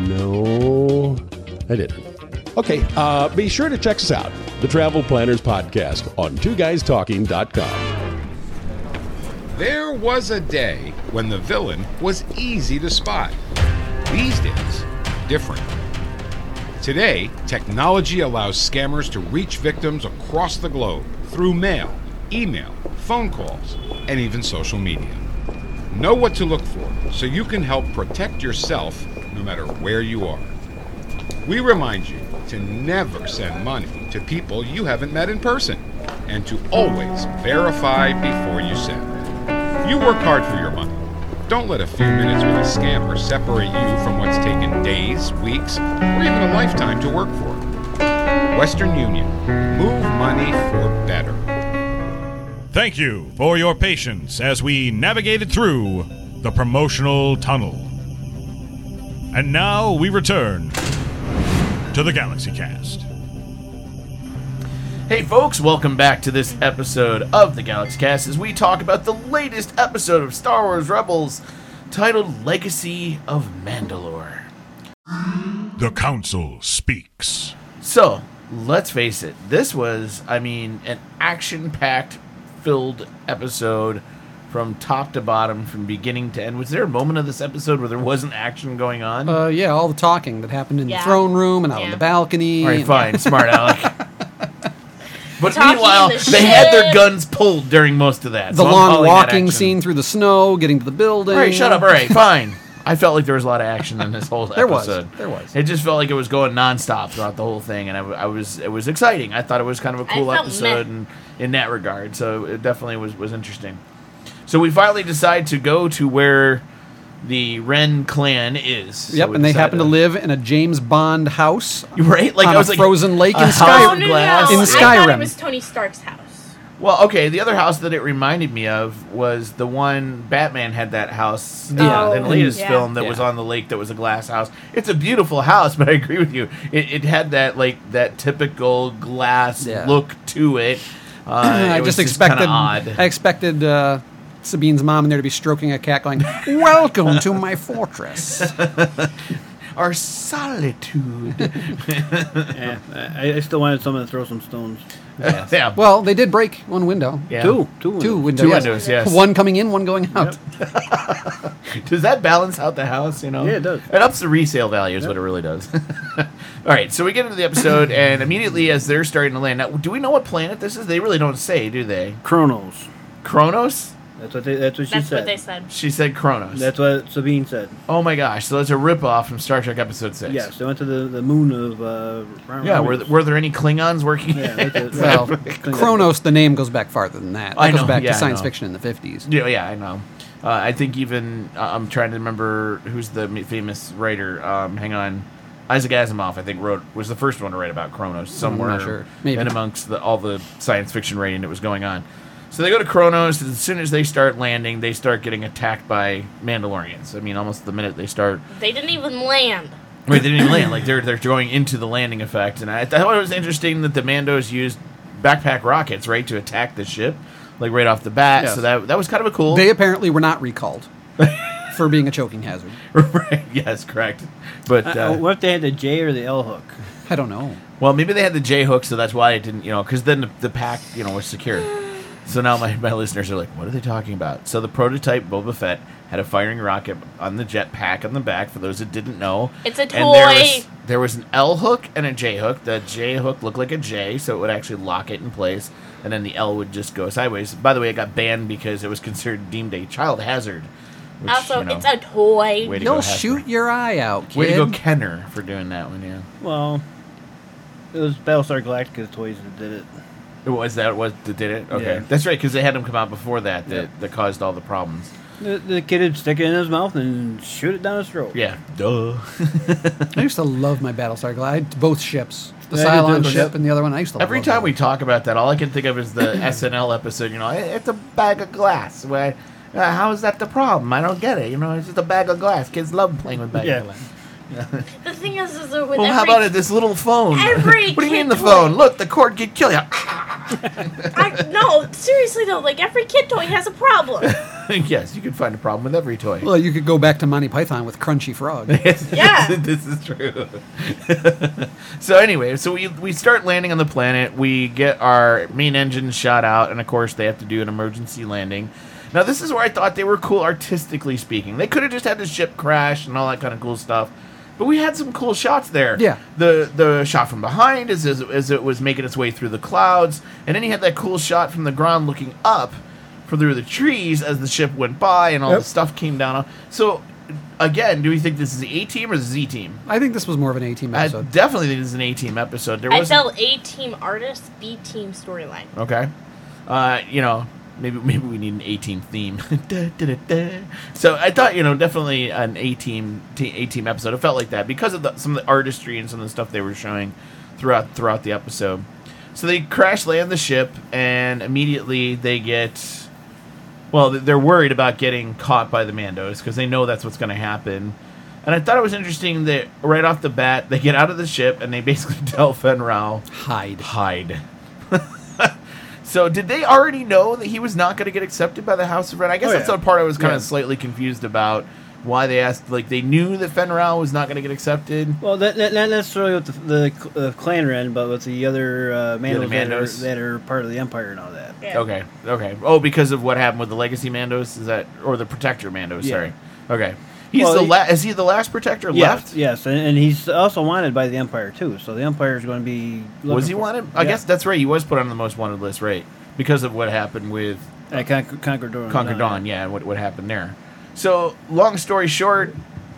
[SPEAKER 7] No, I didn't. Okay, uh, be sure to check us out, the Travel Planners Podcast, on twoguystalking.com.
[SPEAKER 9] There was a day when the villain was easy to spot. These days, different. Today, technology allows scammers to reach victims across the globe through mail, email, phone calls, and even social media. Know what to look for so you can help protect yourself no matter where you are. We remind you to never send money to people you haven't met in person and to always verify before you send. You work hard for your money. Don't let a few minutes with a scammer separate you from what's taken days, weeks, or even a lifetime to work for. Western Union. Move money for better.
[SPEAKER 2] Thank you for your patience as we navigated through the promotional tunnel. And now we return to the Galaxy Cast.
[SPEAKER 3] Hey, folks, welcome back to this episode of the Galaxy Cast as we talk about the latest episode of Star Wars Rebels titled Legacy of Mandalore.
[SPEAKER 2] The Council speaks.
[SPEAKER 3] So, let's face it, this was, I mean, an action packed, filled episode from top to bottom, from beginning to end. Was there a moment of this episode where there wasn't action going on?
[SPEAKER 1] Uh, yeah, all the talking that happened in
[SPEAKER 4] Yeah.
[SPEAKER 1] the throne room and out on
[SPEAKER 4] Yeah.
[SPEAKER 1] the balcony.
[SPEAKER 3] All right,
[SPEAKER 1] and-
[SPEAKER 3] fine, smart Alec. But
[SPEAKER 4] Talking
[SPEAKER 3] meanwhile,
[SPEAKER 4] the
[SPEAKER 3] they had their
[SPEAKER 4] shit.
[SPEAKER 3] guns pulled during most of that.
[SPEAKER 1] The
[SPEAKER 3] so I'm
[SPEAKER 1] long
[SPEAKER 3] calling that
[SPEAKER 1] walking
[SPEAKER 3] action.
[SPEAKER 1] scene through the snow, getting to the building.
[SPEAKER 3] All right, shut up. All right, fine. I felt like there was a lot of action in this whole
[SPEAKER 1] There was.
[SPEAKER 3] episode.
[SPEAKER 1] There was.
[SPEAKER 3] It just felt like it was going nonstop throughout the whole thing, and I, w- I was it was exciting. I thought it was kind of a
[SPEAKER 4] I
[SPEAKER 3] cool
[SPEAKER 4] felt
[SPEAKER 3] episode
[SPEAKER 4] meh.
[SPEAKER 3] in, in that regard. So it definitely was was interesting. So we finally decide to go to where the Wren clan is. So
[SPEAKER 1] Yep,
[SPEAKER 3] we
[SPEAKER 1] and they happen to uh, live in a James Bond house.
[SPEAKER 3] right, like
[SPEAKER 1] on
[SPEAKER 3] I was
[SPEAKER 1] a
[SPEAKER 3] like
[SPEAKER 1] frozen lake
[SPEAKER 3] a
[SPEAKER 1] in
[SPEAKER 3] house
[SPEAKER 1] Sky-
[SPEAKER 4] Oh no, no, no!
[SPEAKER 1] In
[SPEAKER 4] I thought
[SPEAKER 1] Skyrim.
[SPEAKER 4] it was Tony Stark's house.
[SPEAKER 3] Well, okay. The other house that it reminded me of was the one Batman had that house in-
[SPEAKER 1] Yeah.
[SPEAKER 3] in the
[SPEAKER 1] Oh,
[SPEAKER 3] latest
[SPEAKER 4] yeah.
[SPEAKER 3] film that was on the lake that was a glass house. It's a beautiful house, but I agree with you. It, it had that like that typical glass
[SPEAKER 1] Yeah.
[SPEAKER 3] look to it. Uh,
[SPEAKER 1] I just expected.
[SPEAKER 3] odd.
[SPEAKER 1] I expected uh, Sabine's mom in there to be stroking a cat, going, "Welcome to my fortress."
[SPEAKER 3] Our solitude.
[SPEAKER 5] Yeah, I, I still wanted someone to throw some stones.
[SPEAKER 3] yeah.
[SPEAKER 1] Well, they did break one window.
[SPEAKER 3] yeah.
[SPEAKER 5] Two, two,
[SPEAKER 1] Two windows.
[SPEAKER 3] Two
[SPEAKER 1] yes.
[SPEAKER 3] windows, yes.
[SPEAKER 1] One coming in, one going out.
[SPEAKER 3] Does that balance out the house? You know,
[SPEAKER 5] Yeah, it does.
[SPEAKER 3] It ups the resale value, is what it really does. All right, so we get into the episode, and immediately as they're starting to land, now, do we know what planet this is? They really don't say, do they?
[SPEAKER 5] Kronos.
[SPEAKER 3] Kronos?
[SPEAKER 5] That's what they. That's what she
[SPEAKER 4] That's
[SPEAKER 5] said.
[SPEAKER 4] what they said.
[SPEAKER 3] She said Kronos.
[SPEAKER 5] That's what Sabine said.
[SPEAKER 3] oh my gosh! So it's a ripoff from Star Trek Episode Six.
[SPEAKER 5] Yes, they went to the, the moon of. Uh, Rom-
[SPEAKER 3] Yeah. Were,
[SPEAKER 5] Romulus.
[SPEAKER 3] th- were there any Klingons working?
[SPEAKER 5] Yeah, that's it.
[SPEAKER 1] Well,
[SPEAKER 5] Klingon.
[SPEAKER 1] Kronos, the name goes back farther than that. That
[SPEAKER 3] I
[SPEAKER 1] goes
[SPEAKER 3] know,
[SPEAKER 1] back
[SPEAKER 3] yeah,
[SPEAKER 1] to science
[SPEAKER 3] know.
[SPEAKER 1] fiction in the fifties.
[SPEAKER 3] Yeah, yeah, I know. Uh, I think even uh, I'm trying to remember who's the m- famous writer. Um, hang on, Isaac Asimov. I think wrote was the first one to write about Kronos somewhere
[SPEAKER 1] sure. Maybe.
[SPEAKER 3] in amongst the, all the science fiction writing that was going on. So they go to Kronos. and As soon as they start landing, they start getting attacked by Mandalorians. I mean, almost the minute they start
[SPEAKER 4] They didn't even land.
[SPEAKER 3] Wait, they didn't even land. Like they're they're going into the landing effect, and I thought it was interesting that the Mandos used backpack rockets, right, to attack the ship, like right off the bat.
[SPEAKER 1] Yes.
[SPEAKER 3] So that that was kind of a cool.
[SPEAKER 1] They apparently were not recalled for being a choking hazard.
[SPEAKER 3] right? Yes, correct. But
[SPEAKER 5] Uh,
[SPEAKER 3] uh,
[SPEAKER 5] what if they had the J or the L hook?
[SPEAKER 1] I don't know.
[SPEAKER 3] well, maybe they had the J hook, so that's why it didn't, you know, because then the, the pack, you know, was secure. So now my, my listeners are like, what are they talking about? So the prototype Boba Fett had a firing rocket on the jet pack on the back. For those that didn't know,
[SPEAKER 4] It's a
[SPEAKER 3] And there was,
[SPEAKER 4] toy.
[SPEAKER 3] there was an L hook and a J hook. The J hook looked like a J, so it would actually lock it in place, and then the L would just go sideways. By the way, it got banned because it was considered deemed a child hazard. Which,
[SPEAKER 4] also,
[SPEAKER 3] you know,
[SPEAKER 4] it's a toy.
[SPEAKER 3] to
[SPEAKER 1] You'll
[SPEAKER 3] Hasbro.
[SPEAKER 1] shoot your eye out, kid.
[SPEAKER 3] Way to go, Kenner, for doing that one. Yeah.
[SPEAKER 5] Well, it was Battlestar Galactica's toys that did it.
[SPEAKER 3] It was that was that did it? Okay,
[SPEAKER 5] Yeah.
[SPEAKER 3] that's right because they had him come out before that that,
[SPEAKER 5] Yep.
[SPEAKER 3] that caused all the problems.
[SPEAKER 5] The, the kid would stick it in his mouth and shoot it down his throat.
[SPEAKER 3] Yeah, duh.
[SPEAKER 1] I used to love my Battlestar Glide, both ships, the
[SPEAKER 5] Yeah,
[SPEAKER 1] Cylon
[SPEAKER 5] too.
[SPEAKER 1] ship and the other one. I used to love.
[SPEAKER 3] Every
[SPEAKER 1] love
[SPEAKER 3] time
[SPEAKER 1] them.
[SPEAKER 3] we talk about that, all I can think of is the SNL episode. You know, it's a bag of glass. Where, uh, how is that the problem? I don't get it. You know, it's just a bag of glass. Kids love playing with bag
[SPEAKER 5] Yeah.
[SPEAKER 3] of glass.
[SPEAKER 4] The thing is, is that with
[SPEAKER 3] Well,
[SPEAKER 4] every,
[SPEAKER 3] how about it? This little phone.
[SPEAKER 4] every
[SPEAKER 3] what do you mean the
[SPEAKER 4] toy-
[SPEAKER 3] phone? Look, the cord could kill you.
[SPEAKER 4] I, no, seriously though, like every kid toy has a problem.
[SPEAKER 3] yes, you can find a problem with every toy.
[SPEAKER 1] Well, you could go back to Monty Python with Crunchy Frog.
[SPEAKER 4] Yeah.
[SPEAKER 3] this is true. so anyway, so we we start landing on the planet. We get our main engine shot out, and of course they have to do an emergency landing. Now this is where I thought they were cool artistically speaking. They could have just had the ship crash and all that kind of cool stuff. But we had some cool shots there.
[SPEAKER 1] Yeah.
[SPEAKER 3] The the shot from behind as, as as it was making its way through the clouds, and then you had that cool shot from the ground looking up from through the trees as the ship went by and all
[SPEAKER 1] Yep.
[SPEAKER 3] the stuff came down. So again, do we think this is the A team or the Z team?
[SPEAKER 1] I think this was more of an A team
[SPEAKER 3] I
[SPEAKER 1] episode.
[SPEAKER 3] definitely think this is an A team episode. There
[SPEAKER 4] I
[SPEAKER 3] was
[SPEAKER 4] felt A team artist, B team storyline.
[SPEAKER 3] okay. Uh, you know, maybe maybe we need an A team theme. Da, da, da. So I thought you know definitely an A team A team episode. It felt like that because of the, some of the artistry and some of the stuff they were showing throughout throughout the episode. So they crash land the ship and immediately they get. Well, they're worried about getting caught by the Mandos because they know that's what's going to happen. And I thought it was interesting that right off the bat they get out of the ship and they basically tell Fenn Rau
[SPEAKER 1] Hide.
[SPEAKER 3] hide. So did they already know that he was not going to get accepted by the House of Red? I guess
[SPEAKER 5] Oh,
[SPEAKER 3] that's
[SPEAKER 5] yeah.
[SPEAKER 3] the part I was kind
[SPEAKER 5] Yeah.
[SPEAKER 3] of slightly confused about. Why they asked, like they knew that Fenn Rau was not going to get accepted.
[SPEAKER 5] Well, that, that, not necessarily with the, the uh, clan Wren, but with the other uh, Mandos,
[SPEAKER 3] other
[SPEAKER 5] that, are, that are part of the Empire and all that.
[SPEAKER 4] Yeah.
[SPEAKER 3] Okay, okay. Oh, because of what happened with the Legacy Mandos, is that or the Protector Mandos?
[SPEAKER 5] Yeah.
[SPEAKER 3] Sorry. Okay. He's
[SPEAKER 5] Well,
[SPEAKER 3] the
[SPEAKER 5] he-
[SPEAKER 3] la- is he the last Protector
[SPEAKER 5] Yes,
[SPEAKER 3] left?
[SPEAKER 5] yes, and, and he's also wanted by the Empire too. So the Empire is going to be.
[SPEAKER 3] Was he
[SPEAKER 5] for-
[SPEAKER 3] wanted? I
[SPEAKER 5] Yeah.
[SPEAKER 3] guess that's right. He was put on the most wanted list, right? Because of what happened with
[SPEAKER 5] At Con- Concord Dawn.
[SPEAKER 3] Concord Dawn, yeah, and what, what happened there. So, long story short,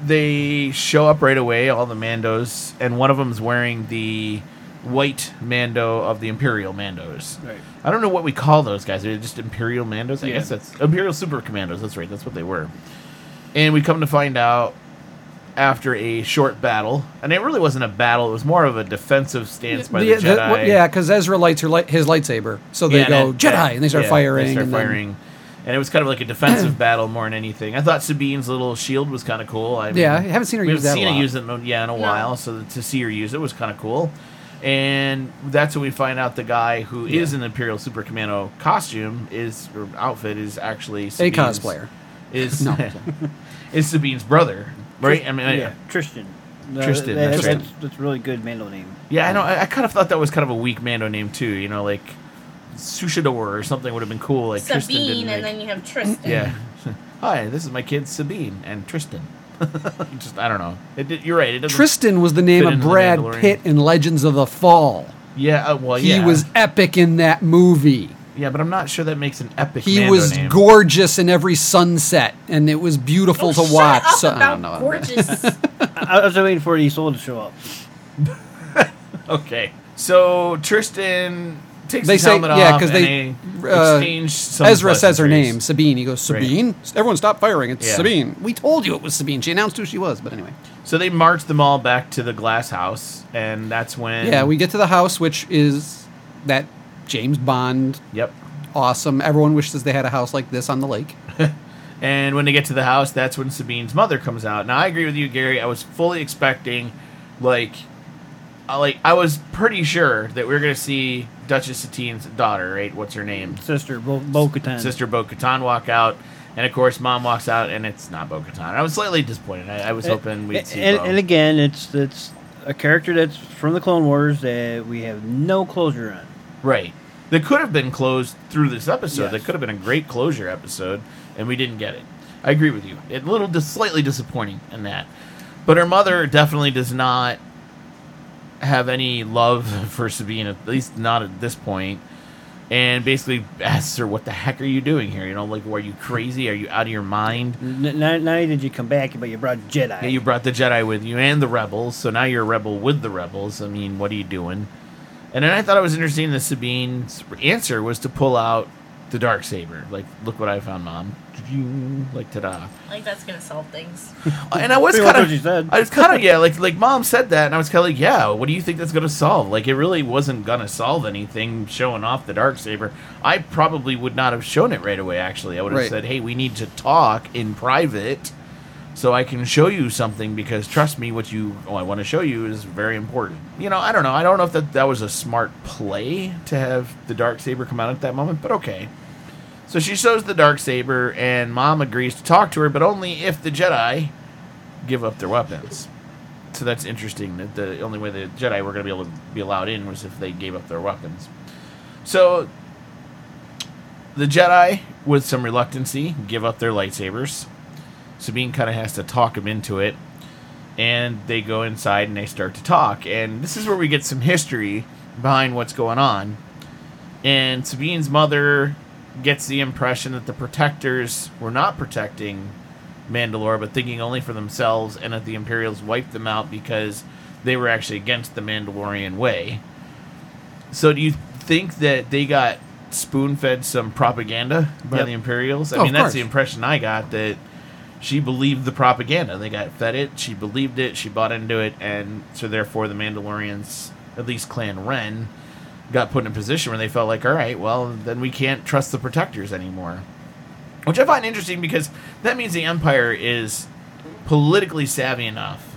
[SPEAKER 3] they show up right away, all the Mandos, and one of them's wearing the white Mando of the Imperial Mandos.
[SPEAKER 5] Right.
[SPEAKER 3] I don't know what we call those guys. They're just Imperial Mandos. I
[SPEAKER 5] Yeah.
[SPEAKER 3] guess that's Imperial Super Commandos. That's right. That's what they were. And we come to find out after a short battle, and it really wasn't a battle. It was more of a defensive stance by the,
[SPEAKER 1] The- the-
[SPEAKER 3] Jedi.
[SPEAKER 1] well, yeah, because Ezra lights her light, his lightsaber, so they
[SPEAKER 3] Yeah,
[SPEAKER 1] go
[SPEAKER 3] and
[SPEAKER 1] Jedi,
[SPEAKER 3] that-
[SPEAKER 1] and they start
[SPEAKER 3] yeah,
[SPEAKER 1] firing.
[SPEAKER 3] They start
[SPEAKER 1] and then-
[SPEAKER 3] firing, and it was kind of like a defensive battle more than anything. I thought Sabine's little shield was kind of cool. I
[SPEAKER 1] Yeah, I haven't seen her
[SPEAKER 3] we
[SPEAKER 1] use that a
[SPEAKER 3] seen her
[SPEAKER 1] lot.
[SPEAKER 3] use it, in, yeah, in a
[SPEAKER 4] No.
[SPEAKER 3] while. So to see her use it was kind of cool. And that's when we find out the guy who is in the Imperial Super Commando costume is or outfit is actually
[SPEAKER 1] a
[SPEAKER 3] Sabine's-
[SPEAKER 1] cosplayer.
[SPEAKER 3] Is
[SPEAKER 1] No.
[SPEAKER 3] is Sabine's brother, right? I mean, I-
[SPEAKER 5] Yeah, Tristan.
[SPEAKER 3] Tristan,
[SPEAKER 5] that-
[SPEAKER 3] that's
[SPEAKER 5] that's,
[SPEAKER 3] right.
[SPEAKER 5] that's a really good Mando name.
[SPEAKER 3] Yeah, I know. I, I kind of thought that was kind of a weak Mando name too. You know, like Sushador or something would have been cool. Like Tristan
[SPEAKER 4] Sabine,
[SPEAKER 3] didn't
[SPEAKER 4] and
[SPEAKER 3] make-
[SPEAKER 4] then you have Tristan.
[SPEAKER 3] Yeah. Hi, this is my kid Sabine and Tristan. Just I don't know. It, did- you're right. It doesn't.
[SPEAKER 1] Tristan was the name
[SPEAKER 3] fit
[SPEAKER 1] of
[SPEAKER 3] into The
[SPEAKER 1] Brad
[SPEAKER 3] Mandalorian.
[SPEAKER 1] Pitt in Legends of the Fall.
[SPEAKER 3] Yeah. Uh, well,
[SPEAKER 1] He
[SPEAKER 3] yeah.
[SPEAKER 1] was epic in that movie.
[SPEAKER 3] Yeah, but I'm not sure that makes an epic.
[SPEAKER 1] He
[SPEAKER 3] Mando
[SPEAKER 1] was
[SPEAKER 3] name.
[SPEAKER 1] gorgeous in every sunset, and it was beautiful
[SPEAKER 4] Oh,
[SPEAKER 1] to
[SPEAKER 4] shut
[SPEAKER 1] watch.
[SPEAKER 4] up
[SPEAKER 1] so, I
[SPEAKER 4] about
[SPEAKER 1] don't know.
[SPEAKER 4] gorgeous.
[SPEAKER 5] I, I was waiting for Isolde to show up.
[SPEAKER 3] Okay. So Tristan takes
[SPEAKER 1] They
[SPEAKER 3] his
[SPEAKER 1] say,
[SPEAKER 3] helmet
[SPEAKER 1] yeah,
[SPEAKER 3] off
[SPEAKER 1] because
[SPEAKER 3] and
[SPEAKER 1] they,
[SPEAKER 3] they
[SPEAKER 1] uh,
[SPEAKER 3] exchange some
[SPEAKER 1] Ezra says her name, Sabine. He goes,
[SPEAKER 3] Right.
[SPEAKER 1] Sabine? Everyone stop firing. It's
[SPEAKER 3] Yeah.
[SPEAKER 1] Sabine. We told you it was Sabine. She announced who she was, but anyway.
[SPEAKER 3] So they march them all back to the glass house, and that's when.
[SPEAKER 1] Yeah, we get to the house, which is that James Bond,
[SPEAKER 3] Yep.
[SPEAKER 1] awesome. Everyone wishes they had a house like this on the lake.
[SPEAKER 3] And when they get to the house, that's when Sabine's mother comes out. Now I agree with you, Gary. I was fully expecting, like, uh, like I was pretty sure that we were gonna see Duchess Satine's daughter, right? What's her name?
[SPEAKER 5] Sister Bo, Bo Katan.
[SPEAKER 3] Sister Bo Katan walk out, and of course, Mom walks out, and it's not Bo Katan. I was slightly disappointed. I, I was hoping we'd see.
[SPEAKER 5] and, and again, it's it's a character that's from the Clone Wars that we have no closure on.
[SPEAKER 3] Right. That could have been closed through this episode.
[SPEAKER 5] Yes.
[SPEAKER 3] That could have been a great closure episode, and we didn't get it. I agree with you. It a little dis- slightly disappointing in that. But her mother definitely does not have any love for Sabine, at least not at this point. And basically asks her, "What the heck are you doing here? You know, like, are you crazy? Are you out of your mind?
[SPEAKER 5] N- not, not only did you come back, but you brought Jedi.
[SPEAKER 3] Yeah, you brought the Jedi with you and the rebels, so now you're a rebel with the rebels. I mean, what are you doing? And then I thought it was interesting that Sabine's answer was to pull out the dark saber. Like, look what I found, mom. Like, ta-da!
[SPEAKER 4] like that's gonna solve things.
[SPEAKER 3] And I was kind of. I was kind of, yeah, like, like mom said that, and I was kind of like, yeah. What do you think that's gonna solve? Like, it really wasn't gonna solve anything. Showing off the dark saber, I probably would not have shown it right away. Actually, I would have
[SPEAKER 1] Right.
[SPEAKER 3] said, hey, we need to talk in private so I can show you something because trust me, what you oh, I want to show you is very important. You know, I don't know. I don't know if that that was a smart play to have the dark saber come out at that moment, but okay. So she shows the dark saber, and Mom agrees to talk to her, but only if the Jedi give up their weapons. So that's interesting. That the only way the Jedi were going to be able to be allowed in was if they gave up their weapons. So the Jedi, with some reluctancy, give up their lightsabers. Sabine kind of has to talk him into it, and they go inside and they start to talk. And this is where we get some history behind what's going on. And Sabine's mother gets the impression that the protectors were not protecting Mandalore, but thinking only for themselves, and that the Imperials wiped them out because they were actually against the Mandalorian way. So, do you think that they got spoon fed some propaganda by
[SPEAKER 1] Yep.
[SPEAKER 3] the Imperials? I
[SPEAKER 1] Oh,
[SPEAKER 3] mean, that's
[SPEAKER 1] course.
[SPEAKER 3] the impression I got that she believed the propaganda. They got fed it, she believed it, she bought into it, and so therefore the Mandalorians, at least Clan Wren, got put in a position where they felt like, all right, well, then we can't trust the protectors anymore. Which I find interesting because that means the Empire is politically savvy enough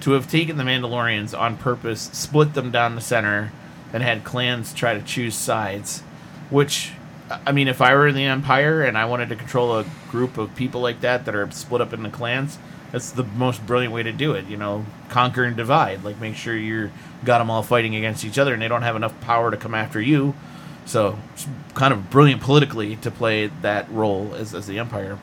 [SPEAKER 3] to have taken the Mandalorians on purpose, split them down the center, and had clans try to choose sides. Which, I mean, if I were in the Empire and I wanted to control a group of people like that that are split up into clans, that's the most brilliant way to do it. You know, conquer and divide. Like, make sure you're got them all fighting against each other, and they don't have enough power to come after you. So, it's kind of brilliant politically to play that role as, as the Empire.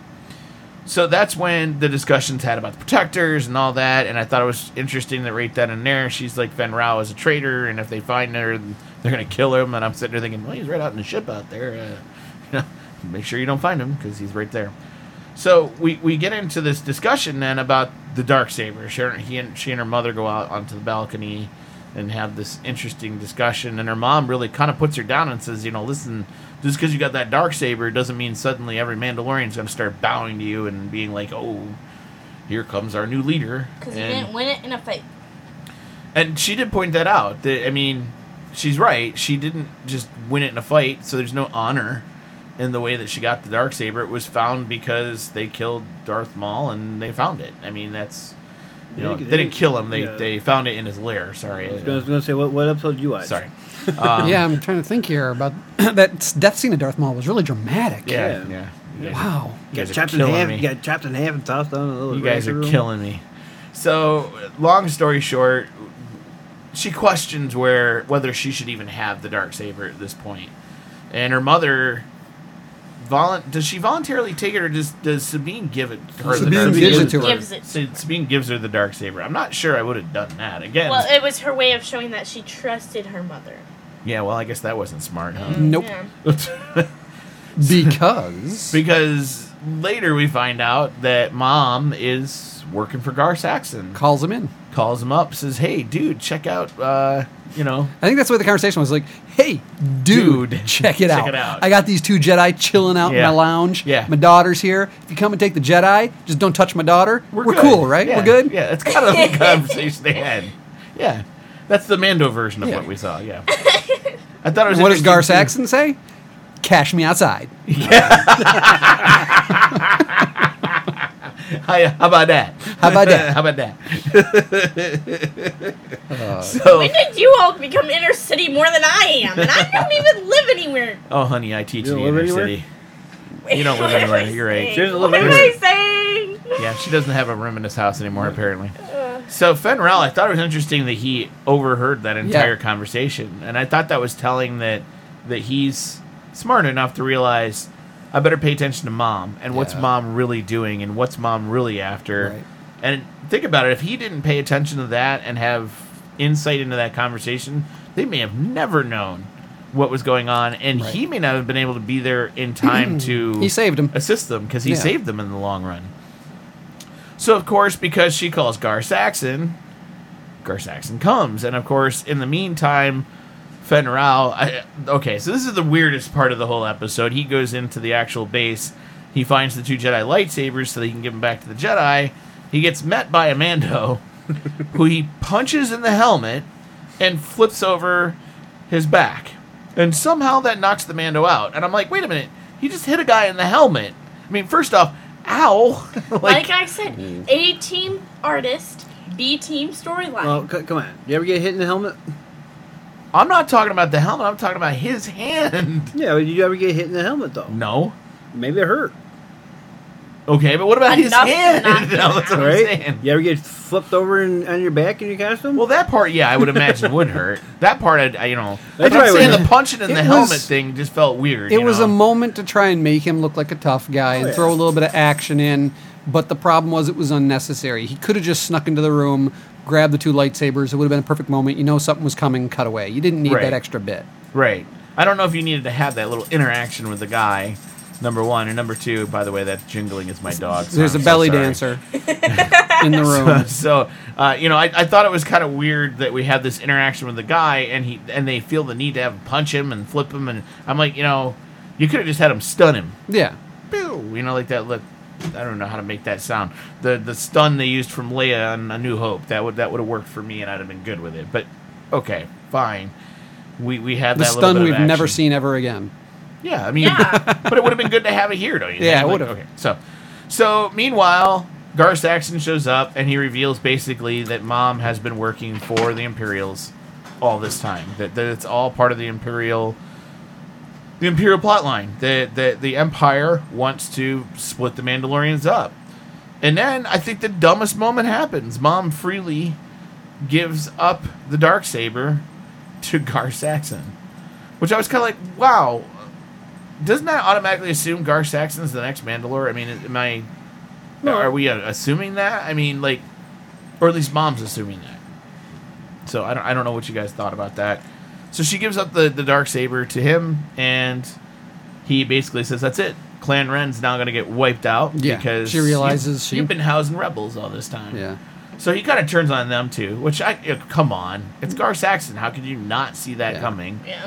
[SPEAKER 3] So that's when the discussions had about the protectors and all that, and I thought it was interesting that right then and there, she's like Fenn Rau is a traitor, and if they find her, they're gonna kill him. And I'm sitting there thinking, well, he's right out in the ship out there. Uh, you know, make sure you don't find him because he's right there. So we, we get into this discussion then about the dark saber. She, he and she and her mother go out onto the balcony and have this interesting discussion. And her mom really kind of puts her down and says, you know, listen, just because you got that dark saber doesn't mean suddenly every Mandalorian's going to start bowing to you and being like, oh, here comes our new leader.
[SPEAKER 4] Because he didn't win it in a fight.
[SPEAKER 3] and she did point that out. That I mean, she's right. She didn't just win it in a fight, so there's no honor in the way that she got the dark saber. It was found because they killed Darth Maul and they found it. I mean, that's you know
[SPEAKER 5] They-
[SPEAKER 3] they didn't kill him. They
[SPEAKER 5] yeah.
[SPEAKER 3] they found it in his lair. Sorry.
[SPEAKER 5] I was gonna, I was gonna say, what, what episode did you watch?
[SPEAKER 3] Sorry. Um,
[SPEAKER 1] yeah, I'm trying to think here about that death scene of Darth Maul was really dramatic.
[SPEAKER 3] Yeah.
[SPEAKER 5] Yeah.
[SPEAKER 3] Yeah. You
[SPEAKER 1] Wow.
[SPEAKER 3] You guys
[SPEAKER 5] Got
[SPEAKER 3] are
[SPEAKER 5] chopped in
[SPEAKER 3] killing
[SPEAKER 5] half.
[SPEAKER 3] me.
[SPEAKER 5] You got chopped in half and tossed down a little.
[SPEAKER 3] You guys are
[SPEAKER 5] room.
[SPEAKER 3] killing me. So, long story short, she questions where whether she should even have the dark saber at this point, and her mother. Volu- does she voluntarily take it, or does does Sabine give it her? the
[SPEAKER 1] Sabine
[SPEAKER 3] dark
[SPEAKER 1] gives
[SPEAKER 3] saber?
[SPEAKER 1] it to her.
[SPEAKER 4] Gives it.
[SPEAKER 3] Sabine gives her the dark saber. I'm not sure I would have done that again.
[SPEAKER 4] Well, it was her way of showing that she trusted her mother.
[SPEAKER 3] yeah, well, I guess that wasn't smart, huh?
[SPEAKER 1] Nope.
[SPEAKER 4] Yeah.
[SPEAKER 1] Because
[SPEAKER 3] because later we find out that mom is working for Gar Saxon.
[SPEAKER 1] calls him in.
[SPEAKER 3] Calls him up, says, "Hey, dude, check out, uh, you know,
[SPEAKER 1] I think that's why the conversation was like, "Hey, dude,
[SPEAKER 3] Dude,
[SPEAKER 1] check it
[SPEAKER 3] check
[SPEAKER 1] out.
[SPEAKER 3] it out."
[SPEAKER 1] I got these two Jedi chilling out in my lounge.
[SPEAKER 3] Yeah.
[SPEAKER 1] my daughter's here. If you come and take the Jedi, just don't touch my daughter. We're,
[SPEAKER 3] good.
[SPEAKER 1] cool, right?
[SPEAKER 3] Yeah,
[SPEAKER 1] We're good.
[SPEAKER 3] Yeah, it's kind of the conversation they had. Yeah, that's the Mando version of
[SPEAKER 1] Yeah.
[SPEAKER 3] what we saw. Yeah, I thought it was.
[SPEAKER 1] What does
[SPEAKER 3] interesting,
[SPEAKER 1] Gar
[SPEAKER 3] too.
[SPEAKER 1] Saxon say? Cash me outside.
[SPEAKER 3] Hi, how about that?
[SPEAKER 1] How about that?
[SPEAKER 3] how about that? Oh. so,
[SPEAKER 4] When did you all become inner city more than I am? And I don't even live anywhere.
[SPEAKER 3] oh, honey, I teach
[SPEAKER 5] You
[SPEAKER 3] in the
[SPEAKER 5] don't
[SPEAKER 3] inner
[SPEAKER 5] anywhere?
[SPEAKER 3] city. You don't live anywhere. You're right.
[SPEAKER 5] She doesn't live
[SPEAKER 4] What am
[SPEAKER 5] anywhere.
[SPEAKER 4] I saying?
[SPEAKER 3] Yeah, she doesn't have a room in this house anymore, apparently. So Fenn Rau, I thought it was interesting that he overheard that entire
[SPEAKER 1] Yeah.
[SPEAKER 3] conversation, and I thought that was telling that that he's smart enough to realize I better pay attention to mom and what's
[SPEAKER 1] Yeah.
[SPEAKER 3] mom really doing and what's mom really after.
[SPEAKER 1] Right.
[SPEAKER 3] And think about it: if he didn't pay attention to that and have insight into that conversation, they may have never known what was going on, and
[SPEAKER 1] Right.
[SPEAKER 3] he may not have been able to be there in time to
[SPEAKER 1] He saved him.
[SPEAKER 3] assist them because he
[SPEAKER 1] Yeah.
[SPEAKER 3] saved them in the long run. So of course, because she calls Gar Saxon, Gar Saxon comes, and of course, in the meantime, Fenn Rau. I, okay, so this is the weirdest part of the whole episode. He goes into the actual base. He finds the two Jedi lightsabers so that he can give them back to the Jedi. He gets met by a Mando, who he punches in the helmet and flips over his back. And somehow that knocks the Mando out. And I'm like, wait a minute, he just hit a guy in the helmet. I mean, first off, ow!
[SPEAKER 4] Like, I said, A team artist, B team storyline.
[SPEAKER 5] Well, c- come on. You ever get hit in the helmet?
[SPEAKER 3] I'm not talking about the helmet. I'm talking about his hand.
[SPEAKER 5] Yeah, but you ever get hit in the helmet though?
[SPEAKER 3] No.
[SPEAKER 5] Maybe it hurt.
[SPEAKER 3] Okay, but what about his
[SPEAKER 4] Enough to
[SPEAKER 3] hand?
[SPEAKER 4] not
[SPEAKER 3] No, that's what I'm
[SPEAKER 5] Right?
[SPEAKER 3] saying.
[SPEAKER 5] You ever get flipped over in, on your back in your costume?
[SPEAKER 3] Well, that part, yeah, I would imagine would hurt. That part, I, I you know,
[SPEAKER 5] That's
[SPEAKER 3] but I'm
[SPEAKER 5] right,
[SPEAKER 3] saying
[SPEAKER 5] wouldn't
[SPEAKER 3] the
[SPEAKER 5] it?
[SPEAKER 3] punching in
[SPEAKER 1] It
[SPEAKER 3] the
[SPEAKER 1] was-
[SPEAKER 3] helmet thing just felt weird.
[SPEAKER 1] It
[SPEAKER 3] you
[SPEAKER 1] was
[SPEAKER 3] know?
[SPEAKER 1] a moment to try and make him look like a tough guy oh, and
[SPEAKER 5] Oh, yeah.
[SPEAKER 1] throw a little bit of action in, but the problem was it was unnecessary. He could have just snuck into the room, grabbed the two lightsabers. It would have been a perfect moment. You know something was coming, cut away. You didn't need
[SPEAKER 3] Right.
[SPEAKER 1] that extra bit.
[SPEAKER 3] Right. I don't know if you needed to have that little interaction with the guy. Number one and number two. By the way, that jingling is my dog. so
[SPEAKER 1] There's
[SPEAKER 3] I'm
[SPEAKER 1] a
[SPEAKER 3] so
[SPEAKER 1] belly dancer in the room.
[SPEAKER 3] so uh, you know, I, I thought it was kind of weird that we had this interaction with the guy, and he and they feel the need to have him punch him and flip him, and I'm like, you know, you could have just had him stun him,
[SPEAKER 1] Yeah.
[SPEAKER 3] Pew! you know, like that. Look, I don't know how to make that sound. The the stun they used from Leia on A New Hope that would that would have worked for me, and I'd have been good with it. But okay, fine. We we had
[SPEAKER 1] The
[SPEAKER 3] that little
[SPEAKER 1] stun
[SPEAKER 3] bit
[SPEAKER 1] we've never seen ever again.
[SPEAKER 3] Yeah, I mean,
[SPEAKER 4] Yeah.
[SPEAKER 3] but it would have been good to have it here, don't you?
[SPEAKER 1] Yeah,
[SPEAKER 3] think?
[SPEAKER 1] it would've.
[SPEAKER 3] Okay, so, so meanwhile, Gar Saxon shows up and he reveals basically that Mom has been working for the Imperials all this time. That, that it's all part of the Imperial, the Imperial plotline. That that the Empire wants to split the Mandalorians up, and then I think the dumbest moment happens. Mom freely gives up the dark saber to Gar Saxon, which I was kind of like, wow. Doesn't that automatically assume Gar Saxon's the next Mandalore? I mean, am I? Are we uh, assuming that? I mean, like, or at least Mom's assuming that. So I don't, I don't know what you guys thought about that. So she gives up the the dark saber to him, and he basically says, "That's it. Clan Wren's now going to get wiped out
[SPEAKER 1] Yeah,
[SPEAKER 3] because
[SPEAKER 1] she realizes
[SPEAKER 3] you,
[SPEAKER 1] she-
[SPEAKER 3] you've been housing rebels all this time."
[SPEAKER 1] Yeah.
[SPEAKER 3] So he kind of turns on them too, which I uh, come on, it's Gar Saxon. How could you not see that
[SPEAKER 1] Yeah.
[SPEAKER 3] coming?
[SPEAKER 4] yeah.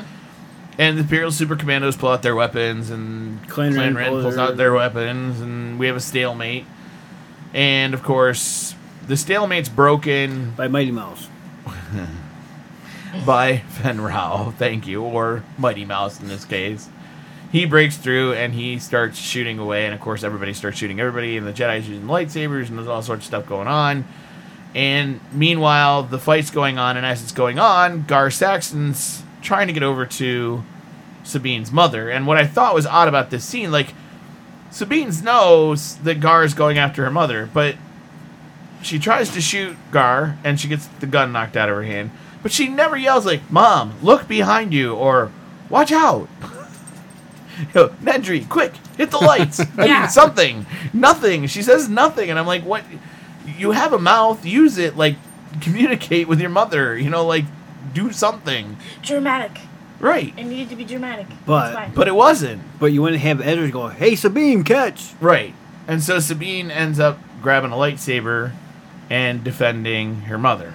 [SPEAKER 3] And the Imperial Super Commandos pull out their weapons, and
[SPEAKER 5] Clan
[SPEAKER 3] Clan,
[SPEAKER 5] Wren
[SPEAKER 3] Wren
[SPEAKER 5] pulls
[SPEAKER 3] pulls
[SPEAKER 5] their-
[SPEAKER 3] out their weapons, and we have a stalemate. And of course, the stalemate's broken
[SPEAKER 5] By Mighty Mouse.
[SPEAKER 3] by Fenn Rau, thank you, or Mighty Mouse in this case. He breaks through and he starts shooting away, and of course, everybody starts shooting everybody, and the Jedi's using lightsabers, and there's all sorts of stuff going on. And meanwhile, the fight's going on, and as it's going on, Gar Saxon's trying to get over to Sabine's mother. And what I thought was odd about this scene, like, Sabine's knows that Gar's going after her mother, but she tries to shoot Gar, and she gets the gun knocked out of her hand. But she never yells like, "Mom, look behind you," or "Watch out." You know, Nedry, quick, hit the lights. I
[SPEAKER 4] Yeah.
[SPEAKER 3] mean, something. Nothing. She says nothing, and I'm like, "What? You have a mouth. Use it. Like, communicate with your mother. You know, like, do something."
[SPEAKER 4] Dramatic.
[SPEAKER 3] Right.
[SPEAKER 4] It needed to be dramatic.
[SPEAKER 5] But-
[SPEAKER 3] But it wasn't.
[SPEAKER 5] But you wouldn't have Edward go, hey, Sabine, catch!
[SPEAKER 3] Right. And so Sabine ends up grabbing a lightsaber and defending her mother,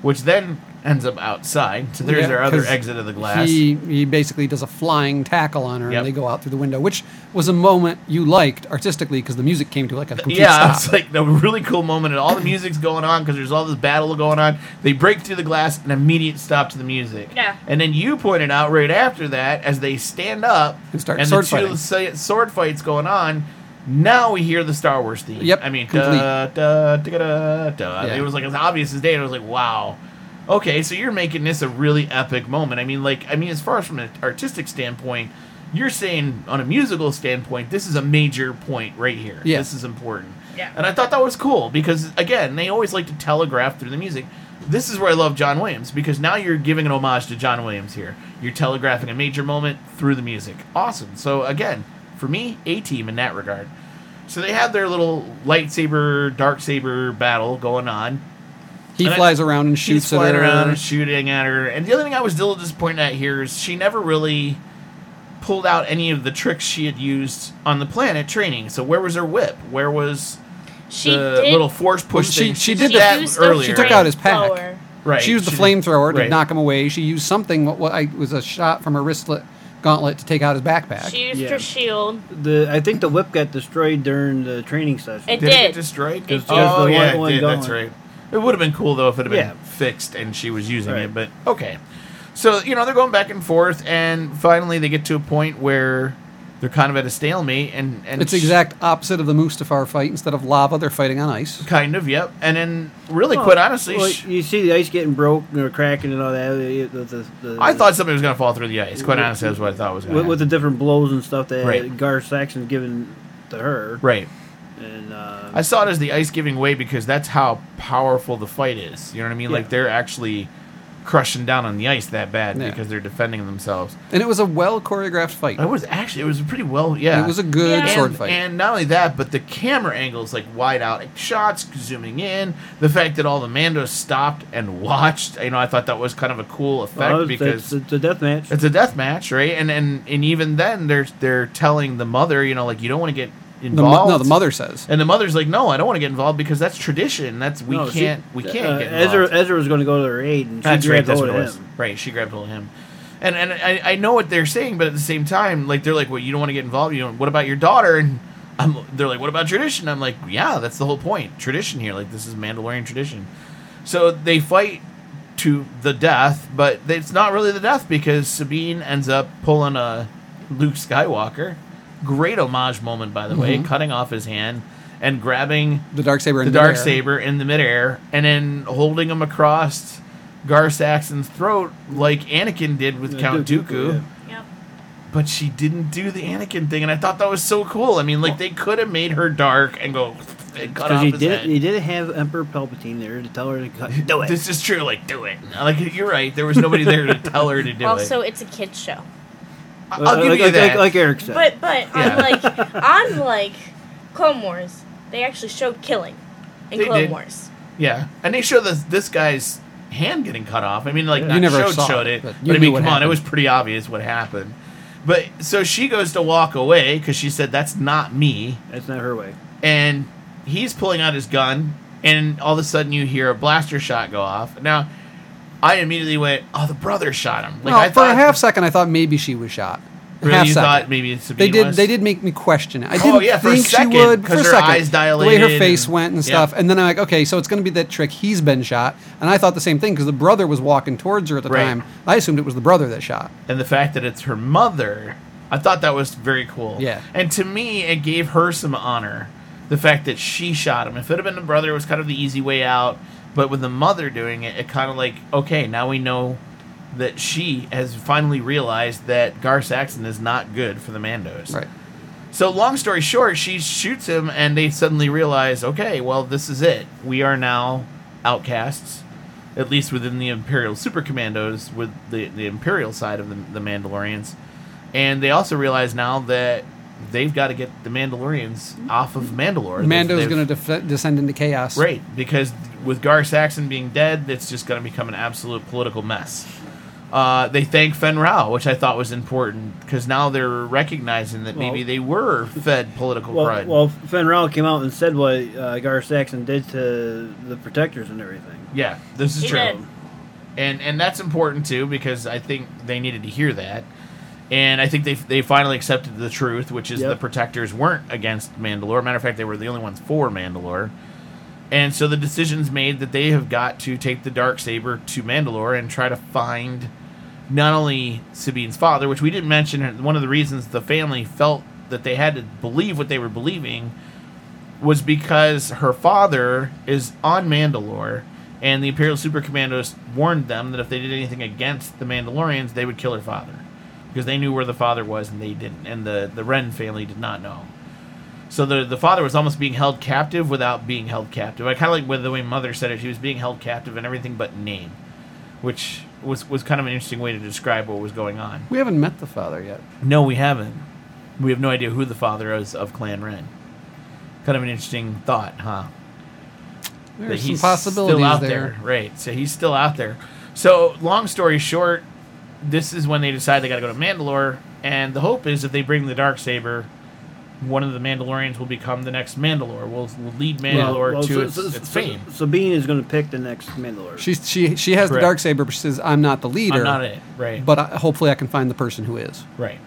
[SPEAKER 3] which then ends up outside. So there's
[SPEAKER 1] Yeah,
[SPEAKER 3] our other
[SPEAKER 1] 'cause
[SPEAKER 3] exit of the glass.
[SPEAKER 1] He he basically does a flying tackle on her,
[SPEAKER 3] Yep.
[SPEAKER 1] and they go out through the window, which was a moment you liked artistically because the music came to like a complete
[SPEAKER 3] yeah,
[SPEAKER 1] stop.
[SPEAKER 3] it's like the really cool moment, and all the music's going on because there's all this battle going on. They break through the glass, an immediate stop to the music.
[SPEAKER 4] Yeah.
[SPEAKER 3] And then you pointed out right after that, as they stand up
[SPEAKER 1] And start
[SPEAKER 3] and
[SPEAKER 1] sword
[SPEAKER 3] the two
[SPEAKER 1] fighting.
[SPEAKER 3] sword fights going on. Now we hear the Star Wars theme.
[SPEAKER 1] Yep,
[SPEAKER 3] I mean,
[SPEAKER 1] complete.
[SPEAKER 3] da, da, da, da, da.
[SPEAKER 1] Yeah.
[SPEAKER 3] it was like as obvious as day, and I was like, wow. Okay, so you're making this a really epic moment. I mean, like, I mean, as far as from an artistic standpoint, you're saying on a musical standpoint, this is a major point right here.
[SPEAKER 1] Yeah.
[SPEAKER 3] This is important.
[SPEAKER 4] Yeah.
[SPEAKER 3] And I thought that was cool because again, they always like to telegraph through the music. This is where I love John Williams because now you're giving an homage to John Williams here. You're telegraphing a major moment through the music. Awesome. So again, for me, a team in that regard. So they have their little lightsaber, dark saber battle going on.
[SPEAKER 1] He
[SPEAKER 3] and I-
[SPEAKER 1] flies around and
[SPEAKER 3] She's
[SPEAKER 1] shoots at
[SPEAKER 3] flying
[SPEAKER 1] her.
[SPEAKER 3] around and shooting at her. And the other thing I was a little disappointed at here is she never really pulled out any of the tricks she had used on the planet training. So where was her whip? Where was
[SPEAKER 4] she
[SPEAKER 3] the
[SPEAKER 4] did.
[SPEAKER 3] little force push
[SPEAKER 1] Well, she-
[SPEAKER 3] thing?
[SPEAKER 1] she
[SPEAKER 3] did
[SPEAKER 1] did
[SPEAKER 3] that
[SPEAKER 4] used
[SPEAKER 3] earlier.
[SPEAKER 1] She took out his pack.
[SPEAKER 4] flamethrower.
[SPEAKER 3] Right.
[SPEAKER 1] She used the
[SPEAKER 3] did-
[SPEAKER 1] flamethrower to
[SPEAKER 3] right.
[SPEAKER 1] knock him away. She used something what, what I was a shot from her wristlet gauntlet to take out his backpack.
[SPEAKER 4] She used
[SPEAKER 5] Yeah.
[SPEAKER 4] her shield.
[SPEAKER 5] The I think the whip got destroyed during the training session.
[SPEAKER 4] It
[SPEAKER 3] Did, it get destroyed?
[SPEAKER 4] It
[SPEAKER 3] oh,
[SPEAKER 5] did.
[SPEAKER 3] yeah,
[SPEAKER 5] The
[SPEAKER 3] it did.
[SPEAKER 5] one
[SPEAKER 3] That's right. It would have been cool though if it had been
[SPEAKER 5] Yeah.
[SPEAKER 3] fixed and she was using
[SPEAKER 5] Right.
[SPEAKER 3] it. But okay. So you know they're going back and forth, and finally they get to a point where they're kind of at a stalemate, and and
[SPEAKER 1] It's the
[SPEAKER 3] sh-
[SPEAKER 1] exact opposite of the Mustafar fight. Instead of lava, they're fighting on ice.
[SPEAKER 3] kind of yep. And then really, quite honestly,
[SPEAKER 5] well,
[SPEAKER 3] sh-
[SPEAKER 5] you see the ice getting broke or cracking and all that. The, the, the, the,
[SPEAKER 3] I thought somebody was going to fall through the ice. Quite honestly, that's what I thought was going
[SPEAKER 5] with,
[SPEAKER 3] to
[SPEAKER 5] with the different blows and stuff that
[SPEAKER 3] Right.
[SPEAKER 5] Gar Saxon given to her.
[SPEAKER 3] right.
[SPEAKER 5] And uh,
[SPEAKER 3] I saw it as the ice giving way because that's how powerful the fight is. You know what I mean? Like they're actually crushing down on the ice that bad
[SPEAKER 1] Yeah.
[SPEAKER 3] because they're defending themselves.
[SPEAKER 1] And it was a well choreographed fight.
[SPEAKER 3] It was actually it was a pretty well yeah.
[SPEAKER 1] It was a good
[SPEAKER 4] Yeah.
[SPEAKER 1] sword
[SPEAKER 3] and,
[SPEAKER 1] fight.
[SPEAKER 3] and not only that, but the camera angles, like wide out like, shots, zooming in. The fact that all the Mandos stopped and watched, you know, I thought that was kind of a cool effect
[SPEAKER 5] well, it's,
[SPEAKER 3] because
[SPEAKER 5] it's, it's a death match.
[SPEAKER 3] it's a death match, right? And and and even then, they're they're telling the mother, you know, like you don't want to get
[SPEAKER 1] the, mo- no, the mother says.
[SPEAKER 3] And the mother's like, no, I don't want to get involved because that's tradition. That's we
[SPEAKER 5] No,
[SPEAKER 3] can't we can't
[SPEAKER 5] uh,
[SPEAKER 3] get involved.
[SPEAKER 5] Ezra, Ezra was going to go to her aid, and she
[SPEAKER 3] That's right.
[SPEAKER 5] grabbed
[SPEAKER 3] That's
[SPEAKER 5] hold of him.
[SPEAKER 3] Right. She grabbed hold of him. And and I, I know what they're saying, but at the same time, like they're like, well, you don't want to get involved. You know, what about your daughter? And I'm, they're like, what about tradition? I'm like, yeah, that's the whole point. Tradition here, like this is Mandalorian tradition. So they fight to the death, but it's not really the death because Sabine ends up pulling a Luke Skywalker. Great homage moment, by the way, mm-hmm. cutting off his hand and grabbing
[SPEAKER 1] The dark saber.
[SPEAKER 3] the dark saber in the midair, and then holding him across Gar Saxon's throat like Anakin did with
[SPEAKER 5] Yeah,
[SPEAKER 3] Count
[SPEAKER 5] Dooku,
[SPEAKER 3] Dooku.
[SPEAKER 4] Yep.
[SPEAKER 3] But she didn't do the Anakin thing, and I thought that was so cool. I mean, like they could have made her dark and go and cut off
[SPEAKER 5] he
[SPEAKER 3] his
[SPEAKER 5] did,
[SPEAKER 3] head.
[SPEAKER 5] he did have Emperor Palpatine there to tell her to cut, do it.
[SPEAKER 3] This is true. Like, do it. Like, you're right. There was nobody there to tell her to do
[SPEAKER 4] Also,
[SPEAKER 3] it.
[SPEAKER 4] Also, it's a kids show.
[SPEAKER 3] I- I'll uh, give
[SPEAKER 5] like,
[SPEAKER 3] you
[SPEAKER 5] like,
[SPEAKER 3] that.
[SPEAKER 5] Like, like Eric said.
[SPEAKER 4] But but
[SPEAKER 3] Yeah.
[SPEAKER 4] unlike unlike Clone Wars, they actually showed killing in
[SPEAKER 3] They
[SPEAKER 4] Clone
[SPEAKER 3] did.
[SPEAKER 4] Wars.
[SPEAKER 3] Yeah, and they show this this guy's hand getting cut off. I mean, like
[SPEAKER 1] You
[SPEAKER 3] not
[SPEAKER 1] never
[SPEAKER 3] showed
[SPEAKER 1] saw
[SPEAKER 3] showed
[SPEAKER 1] it,
[SPEAKER 3] it,
[SPEAKER 1] but
[SPEAKER 3] but, I mean,
[SPEAKER 1] what
[SPEAKER 3] come on, it was pretty obvious what happened. But so she goes to walk away because she said that's not me,
[SPEAKER 5] That's not her way.
[SPEAKER 3] and he's pulling out his gun, and all of a sudden you hear a blaster shot go off. Now, I immediately went, "Oh, the brother shot him!" Like
[SPEAKER 1] Well,
[SPEAKER 3] I
[SPEAKER 1] for
[SPEAKER 3] thought,
[SPEAKER 1] a half second, I thought maybe she was shot.
[SPEAKER 3] Really,
[SPEAKER 1] half
[SPEAKER 3] you
[SPEAKER 1] second.
[SPEAKER 3] thought maybe Sabine
[SPEAKER 1] they did.
[SPEAKER 3] was?
[SPEAKER 1] They did make me question it. I
[SPEAKER 3] Oh,
[SPEAKER 1] didn't
[SPEAKER 3] yeah,
[SPEAKER 1] think
[SPEAKER 3] second,
[SPEAKER 1] she would for a
[SPEAKER 3] her
[SPEAKER 1] second.
[SPEAKER 3] eyes
[SPEAKER 1] the way her face
[SPEAKER 3] and-
[SPEAKER 1] went and
[SPEAKER 3] yeah.
[SPEAKER 1] stuff, and then I'm like, okay, so it's going to be that trick. He's been shot, and I thought the same thing because the brother was walking towards her at the
[SPEAKER 3] Right.
[SPEAKER 1] time. I assumed it was the brother that shot.
[SPEAKER 3] and the fact that it's her mother, I thought that was very cool.
[SPEAKER 1] Yeah.
[SPEAKER 3] And to me, it gave her some honor. The fact that she shot him. If it had been the brother, it was kind of the easy way out. But with the mother doing it, it kind of like, okay, now we know that she has finally realized that Gar Saxon is not good for the Mandos.
[SPEAKER 1] Right.
[SPEAKER 3] So, long story short, she shoots him, and they suddenly realize, okay, well, this is it. We are now outcasts, at least within the Imperial Super Commandos, with the, the Imperial side of the, the Mandalorians. And they also realize now that they've got to get the Mandalorians mm-hmm. off of Mandalore.
[SPEAKER 1] Mando's going to def- descend into chaos.
[SPEAKER 3] Right, because with Gar Saxon being dead, it's just going to become an absolute political mess. Uh, they thank Fenn Rau, which I thought was important because now they're recognizing that maybe
[SPEAKER 5] Well-
[SPEAKER 3] they were fed political
[SPEAKER 5] Well,
[SPEAKER 3] crud.
[SPEAKER 5] well, Fenn Rau came out and said what uh, Gar Saxon did to the protectors and everything.
[SPEAKER 3] yeah, this is
[SPEAKER 4] He
[SPEAKER 3] true,
[SPEAKER 4] did.
[SPEAKER 3] and and that's important too because I think they needed to hear that, and I think they they finally accepted the truth, which is
[SPEAKER 5] Yep.
[SPEAKER 3] the protectors weren't against Mandalore. Matter of fact, they were the only ones for Mandalore. And so the decision's made that they have got to take the dark saber to Mandalore and try to find not only Sabine's father, which we didn't mention. One of the reasons the family felt that they had to believe what they were believing was because her father is on Mandalore, and the Imperial Super Commandos warned them that if they did anything against the Mandalorians, they would kill her father because they knew where the father was and they didn't, and the the Wren family did not know. So the the father was almost being held captive without being held captive. I kind of like with the way Mother said it. She was being held captive in everything but name, which was was kind of an interesting way to describe what was going on.
[SPEAKER 1] We haven't met the father yet.
[SPEAKER 3] No, we haven't. We have no idea who the father is of Clan Wren. Kind of an interesting thought, huh?
[SPEAKER 1] There's some possibilities
[SPEAKER 3] still out
[SPEAKER 1] there.
[SPEAKER 3] right? So he's still out there. So long story short, this is when they decide they got to go to Mandalore, and the hope is if they bring the dark saber, one of the Mandalorians will become the next Mandalore. Will will lead Mandalore
[SPEAKER 5] Well,
[SPEAKER 3] to
[SPEAKER 5] so-
[SPEAKER 3] its,
[SPEAKER 5] so-
[SPEAKER 3] its fame.
[SPEAKER 5] Sabine is going to pick the next Mandalore.
[SPEAKER 1] She she she has
[SPEAKER 3] Correct.
[SPEAKER 1] the dark saber, but she says, "I'm not the leader."
[SPEAKER 3] I'm not it, right?
[SPEAKER 1] But I, hopefully, I can find the person who is.
[SPEAKER 3] Right.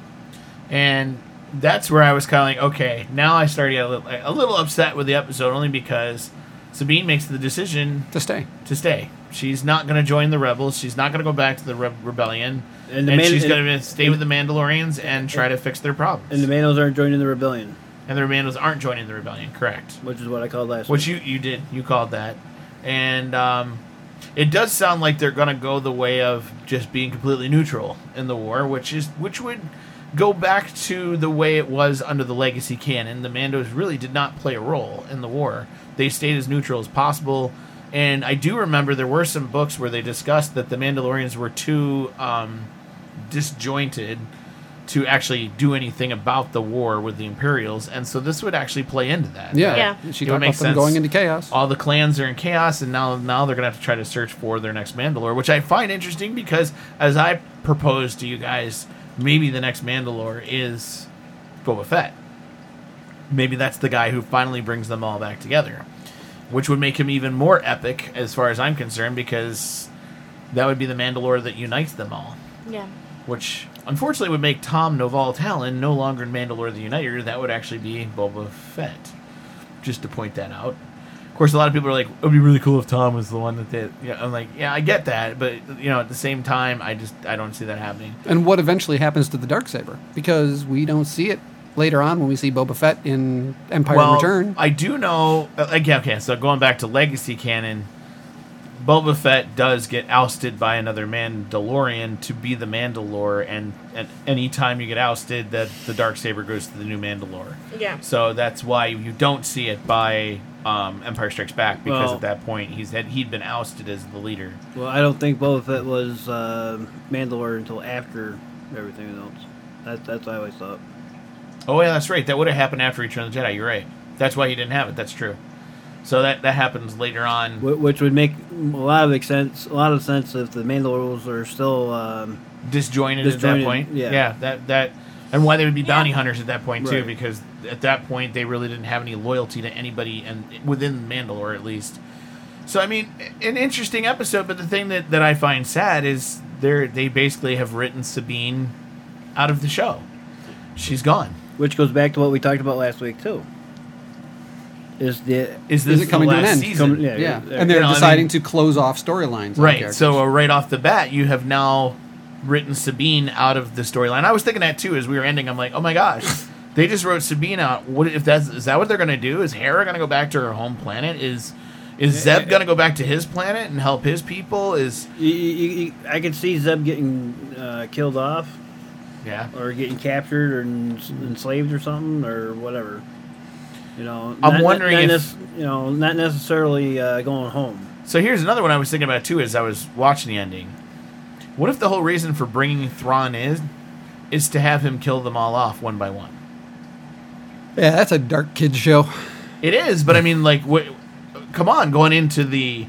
[SPEAKER 3] And that's where I was kind of like, okay, now I started to get a little, a little upset with the episode only because Sabine makes the decision
[SPEAKER 1] To stay.
[SPEAKER 3] to stay. She's not going to join the rebels. She's not going to go back to the re- rebellion,
[SPEAKER 5] And
[SPEAKER 3] and,
[SPEAKER 5] Man-
[SPEAKER 3] she's
[SPEAKER 5] and-
[SPEAKER 3] going to stay with the Mandalorians and try to fix their problems.
[SPEAKER 5] And the Manos aren't joining the rebellion,
[SPEAKER 3] and the Mandos aren't joining the rebellion. Correct.
[SPEAKER 5] which is what I called last.
[SPEAKER 3] Which
[SPEAKER 5] week.
[SPEAKER 3] you you did you called that, and um, it does sound like they're going to go the way of just being completely neutral in the war, which is which would go back to the way it was under the legacy canon. The Mandos really did not play a role in the war; they stayed as neutral as possible. And I do remember there were some books where they discussed that the Mandalorians were too um, disjointed to actually do anything about the war with the Imperials, and so this would actually play into that.
[SPEAKER 1] Yeah.
[SPEAKER 4] Yeah.
[SPEAKER 1] She
[SPEAKER 3] It
[SPEAKER 1] talked
[SPEAKER 3] would make
[SPEAKER 1] them
[SPEAKER 3] sense.
[SPEAKER 1] going into chaos.
[SPEAKER 3] All the clans are in chaos, and now now they're gonna have to try to search for their next Mandalore, which I find interesting because as I proposed to you guys, maybe the next Mandalore is Boba Fett. Maybe that's the guy who finally brings them all back together, which would make him even more epic as far as I'm concerned, because that would be the Mandalore that unites them all
[SPEAKER 4] Yeah.
[SPEAKER 3] which unfortunately would make Tom Noval Talon no longer in Mandalore the Uniter. That would actually be Boba Fett. Just to point that out. Of course, a lot of people are like, "It would be really cool if Tom was the one that did." Yeah, I'm like, yeah, I get that, but you know, at the same time, I just I don't see that happening.
[SPEAKER 1] And what eventually happens to the dark saber because we don't see it later on when we see Boba Fett in Empire
[SPEAKER 3] well,
[SPEAKER 1] Return.
[SPEAKER 3] I do know. Uh, again, okay, so going back to Legacy canon, Boba Fett does get ousted by another Mandalorian to be the Mandalore, and and any time you get ousted, that the dark saber goes to the new Mandalore.
[SPEAKER 4] Yeah.
[SPEAKER 3] So that's why you don't see it by um, Empire Strikes Back because
[SPEAKER 5] Well-
[SPEAKER 3] at that point he's had he'd been ousted as the leader.
[SPEAKER 5] Well, I don't think Boba Fett was uh, Mandalore until after everything else. That's that's what I always thought.
[SPEAKER 3] Oh yeah, that's right. That would have happened after Return of the Jedi. You're right. That's why he didn't have it. That's true. So that that happens later on.
[SPEAKER 5] Which would make a lot of sense. A lot of sense if the Mandalorians are still. Um,
[SPEAKER 3] disjointed, at that point.
[SPEAKER 5] yeah.
[SPEAKER 3] yeah, that that and why they would be bounty hunters at that point too,
[SPEAKER 5] Right.
[SPEAKER 3] because at that point they really didn't have any loyalty to anybody, and within Mandalore at least. So I mean, an interesting episode, but the thing that, that I find sad is they they basically have written Sabine out of the show. She's gone.
[SPEAKER 5] Which goes back to what we talked about last week too. Is the
[SPEAKER 3] Is this
[SPEAKER 1] it coming
[SPEAKER 3] the
[SPEAKER 1] to an end?
[SPEAKER 3] season?
[SPEAKER 5] Come- yeah,
[SPEAKER 1] yeah,
[SPEAKER 5] yeah.
[SPEAKER 1] and they're
[SPEAKER 3] You know, I
[SPEAKER 1] deciding
[SPEAKER 3] mean-
[SPEAKER 1] to close off storylines.
[SPEAKER 3] Right. So uh, right off the bat, you have now written Sabine out of the storyline. I was thinking that too as we were ending. I'm like, oh my gosh, they just wrote Sabine out. What if that's is that what they're gonna do? Is Hera gonna go back to her home planet? Is is Zeb gonna go back to his planet and help his people? Is
[SPEAKER 5] you, you, you, I can see Zeb getting uh, killed off
[SPEAKER 3] yeah.
[SPEAKER 5] or getting captured or enslaved or something or whatever. You know,
[SPEAKER 3] I'm
[SPEAKER 5] not-
[SPEAKER 3] wondering
[SPEAKER 5] not
[SPEAKER 3] if-
[SPEAKER 5] nec- you know, not necessarily uh, going home.
[SPEAKER 3] So here's another one I was thinking about too as I was watching the ending. What if the whole reason for bringing Thrawn in is to have him kill them all off one by one?
[SPEAKER 1] yeah, that's a dark kids show.
[SPEAKER 3] It is, but I mean, like, what? Come on, going into the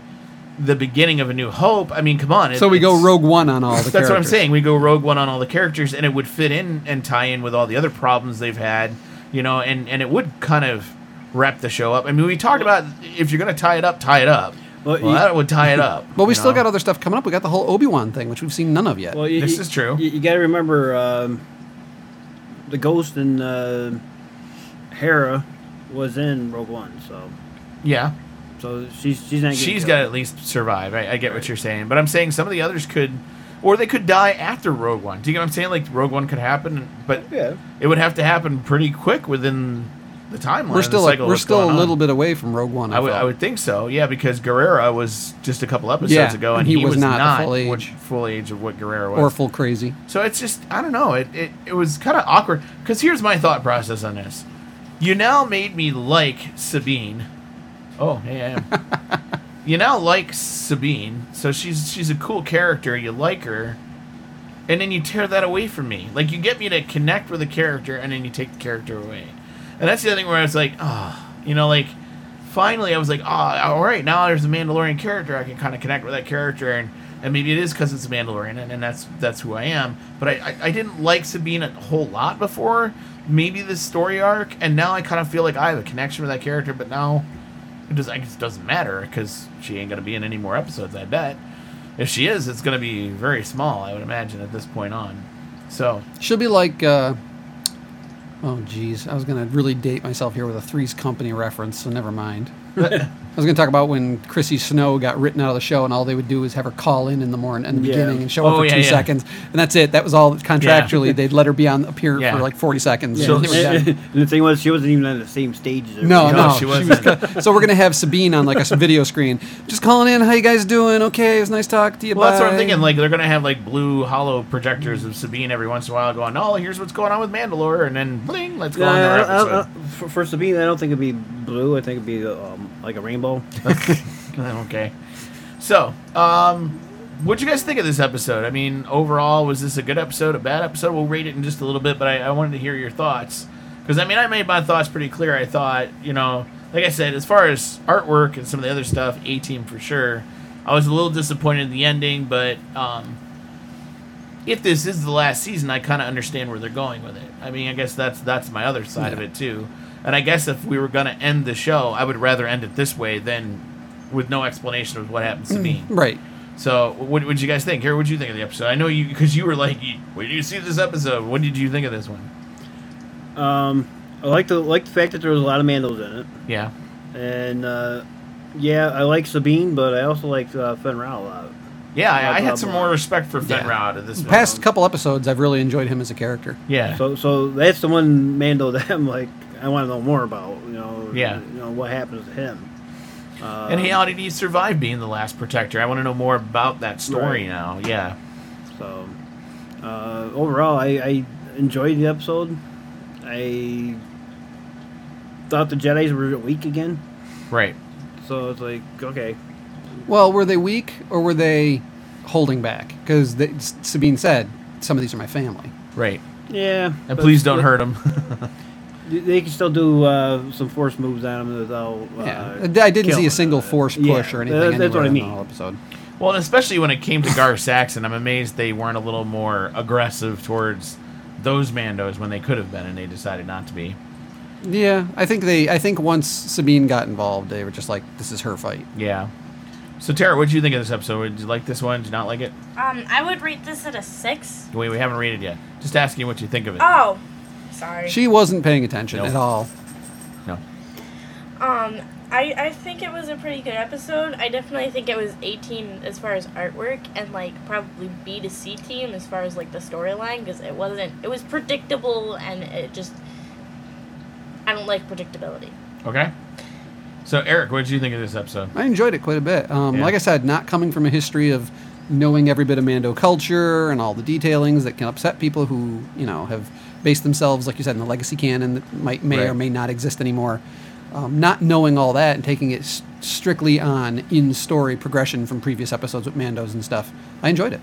[SPEAKER 3] the beginning of A New Hope. I mean, come on. it-
[SPEAKER 1] So we go Rogue One on all the.
[SPEAKER 3] That's what I'm saying. We go Rogue One on all the characters, and it would fit in and tie in with all the other problems they've had, you know, and and it would kind of wrap the show up. I mean, we talked about if you're going to tie it up, tie it up.
[SPEAKER 5] Well,
[SPEAKER 3] Well,
[SPEAKER 5] you-
[SPEAKER 3] that would tie it up.
[SPEAKER 1] But we still
[SPEAKER 3] know?
[SPEAKER 1] got other stuff coming up. We got the whole Obi Wan thing, which we've seen none of yet.
[SPEAKER 5] Well, you,
[SPEAKER 3] This
[SPEAKER 5] you-
[SPEAKER 3] is true.
[SPEAKER 5] You, got to remember um, the Ghost and uh, Hera was in Rogue One, so
[SPEAKER 3] yeah.
[SPEAKER 5] So she's she's not. Getting
[SPEAKER 3] She's
[SPEAKER 5] killed.
[SPEAKER 3] got to at least survive. I, I get what you're saying, but I'm saying some of the others could, or they could die after Rogue One. Do you get what I'm saying? Like Rogue One could happen, but
[SPEAKER 5] Yeah.
[SPEAKER 3] it would have to happen pretty quick within the timeline.
[SPEAKER 1] we're still
[SPEAKER 3] cycle
[SPEAKER 1] we're still a
[SPEAKER 3] going on.
[SPEAKER 1] little bit away from Rogue One. I,
[SPEAKER 3] I would. I would think so, yeah, because Gerrera was just a couple episodes
[SPEAKER 1] Yeah,
[SPEAKER 3] ago, and,
[SPEAKER 1] and he was not the full age.
[SPEAKER 3] what full age of what Gerrera was.
[SPEAKER 1] or full crazy.
[SPEAKER 3] so it's just I don't know. It it, it was kind of awkward because here's my thought process on this. You now made me like Sabine. Oh, hey, I am. you now like Sabine, so she's she's a cool character. You like her, and then you tear that away from me. Like you get me to connect with a character, and then you take the character away. And that's the other thing where I was like, oh, you know, like finally I was like, oh, all right, now there's a Mandalorian character. I can kind of connect with that character, and and maybe it is because it's a Mandalorian, and, and that's that's who I am. But I, I I didn't like Sabine a whole lot before. Maybe the story arc, and now I kind of feel like I have a connection with that character. But now it does. I guess it doesn't matter because she ain't gonna be in any more episodes. I bet. If she is, it's gonna be very small. I would imagine at this point on. So
[SPEAKER 1] She'll be like. Uh, oh, geez, I was gonna really date myself here with a Three's Company reference, so never mind. I was going to talk about when Chrissy Snow got written out of the show, and all they would do is have her call in in the morning, in the
[SPEAKER 5] Yeah.
[SPEAKER 1] beginning, and show
[SPEAKER 3] Oh,
[SPEAKER 1] up for
[SPEAKER 3] yeah,
[SPEAKER 1] two
[SPEAKER 3] yeah.
[SPEAKER 1] seconds, and that's it. That was all contractually. They'd let her be on appear
[SPEAKER 3] Yeah.
[SPEAKER 1] for like forty seconds.
[SPEAKER 3] So-
[SPEAKER 1] and they were done.
[SPEAKER 5] and the thing was, she wasn't even on the same stage as
[SPEAKER 1] No,
[SPEAKER 5] everybody
[SPEAKER 1] no,
[SPEAKER 3] she
[SPEAKER 1] she
[SPEAKER 3] wasn't.
[SPEAKER 1] was. so we're gonna have Sabine on like a video screen, just calling in. How you guys doing? Okay, it was nice talk to you.
[SPEAKER 3] Well, that's what I'm thinking. Like they're gonna have like blue hollow projectors of Sabine every once in a while, going, "Oh, here's what's going on with Mandalore," and then bling, let's go
[SPEAKER 5] No,
[SPEAKER 3] on their
[SPEAKER 5] I- I-
[SPEAKER 3] episode.
[SPEAKER 5] For, for Sabine, I don't think it'd be blue. I think it'd be um, like a rainbow.
[SPEAKER 3] Okay. So, um, what'd you guys think of this episode? I mean, overall, was this a good episode, a bad episode? We'll rate it in just a little bit, but I, I wanted to hear your thoughts. Because, I mean, I made my thoughts pretty clear. I thought, you know, like I said, as far as artwork and some of the other stuff, A Team for sure. I was a little disappointed in the ending, but um, if this is the last season, I kind of understand where they're going with it. I mean, I guess that's that's my other side of it too. And I guess if we were going to end the show, I would rather end it this way than with no explanation of what happens to Sabine.
[SPEAKER 1] right.
[SPEAKER 3] So, what would you guys think? Here, what did you think of the episode? I know you because you were like, you- "When you see this episode, what did you think of this one?"
[SPEAKER 5] Um, I like the like the fact that there was a lot of Mandos in it,
[SPEAKER 3] Yeah,
[SPEAKER 5] and uh, yeah, I like Sabine, but I also like uh, Fenn Rau a lot.
[SPEAKER 3] yeah. I, I had some more respect for Fenn Rau
[SPEAKER 1] Yeah.
[SPEAKER 3] out of this.
[SPEAKER 1] The
[SPEAKER 3] one.
[SPEAKER 1] past couple episodes, I've really enjoyed him as a character.
[SPEAKER 3] yeah,
[SPEAKER 5] So so that's the one Mando that I'm like I want to know more about. You know,
[SPEAKER 3] Yeah.
[SPEAKER 5] you know what happens to him. Uh,
[SPEAKER 3] and how did he survive being the last protector? I want to know more about that story
[SPEAKER 5] Right.
[SPEAKER 3] now. Yeah,
[SPEAKER 5] So, uh, overall, I, I enjoyed the episode. I thought the Jedi's were weak again.
[SPEAKER 3] right.
[SPEAKER 5] So it's like, okay.
[SPEAKER 1] Well, were they weak or were they holding back? Because Sabine said, "Some of these are my family."
[SPEAKER 3] Right.
[SPEAKER 5] Yeah.
[SPEAKER 3] And
[SPEAKER 5] but-
[SPEAKER 3] please don't
[SPEAKER 5] but
[SPEAKER 3] hurt him.
[SPEAKER 5] They can still do uh, some force moves on them without. Uh,
[SPEAKER 1] Yeah, I didn't see a single
[SPEAKER 5] them.
[SPEAKER 1] force
[SPEAKER 5] Yeah,
[SPEAKER 1] push or anything.
[SPEAKER 5] that- that's what I
[SPEAKER 1] in the
[SPEAKER 5] mean.
[SPEAKER 1] whole episode.
[SPEAKER 3] well, especially when it came to Gar Saxon, I'm amazed they weren't a little more aggressive towards those Mandos when they could have been, and they decided not to be.
[SPEAKER 1] Yeah, I think they. I think once Sabine got involved, they were just like, "This is her fight."
[SPEAKER 3] Yeah. So Tara, what did you think of this episode? Did you like this one? Did you not like it?
[SPEAKER 4] Um, I would rate this at a six.
[SPEAKER 3] Wait, we haven't rated yet. Just asking you what you think of it.
[SPEAKER 4] Oh, sorry.
[SPEAKER 1] She wasn't paying attention
[SPEAKER 3] Nope.
[SPEAKER 1] at all.
[SPEAKER 3] no.
[SPEAKER 4] Um, I, I think it was a pretty good episode. I definitely think it was 18 as far as artwork and like probably B to C team as far as like the storyline because it wasn't it was predictable and it just I don't like predictability.
[SPEAKER 3] Okay. So Eric, what did you think of this episode?
[SPEAKER 1] I enjoyed it quite a bit. Um,
[SPEAKER 3] Yeah.
[SPEAKER 1] Like I said, not coming from a history of knowing every bit of Mando culture and all the detailings that can upset people who you know have based themselves, like you said, in the legacy canon that might may or may not exist anymore. Um, not knowing all that and taking it s- strictly on in-story progression from previous episodes with Mandos and stuff, I enjoyed it.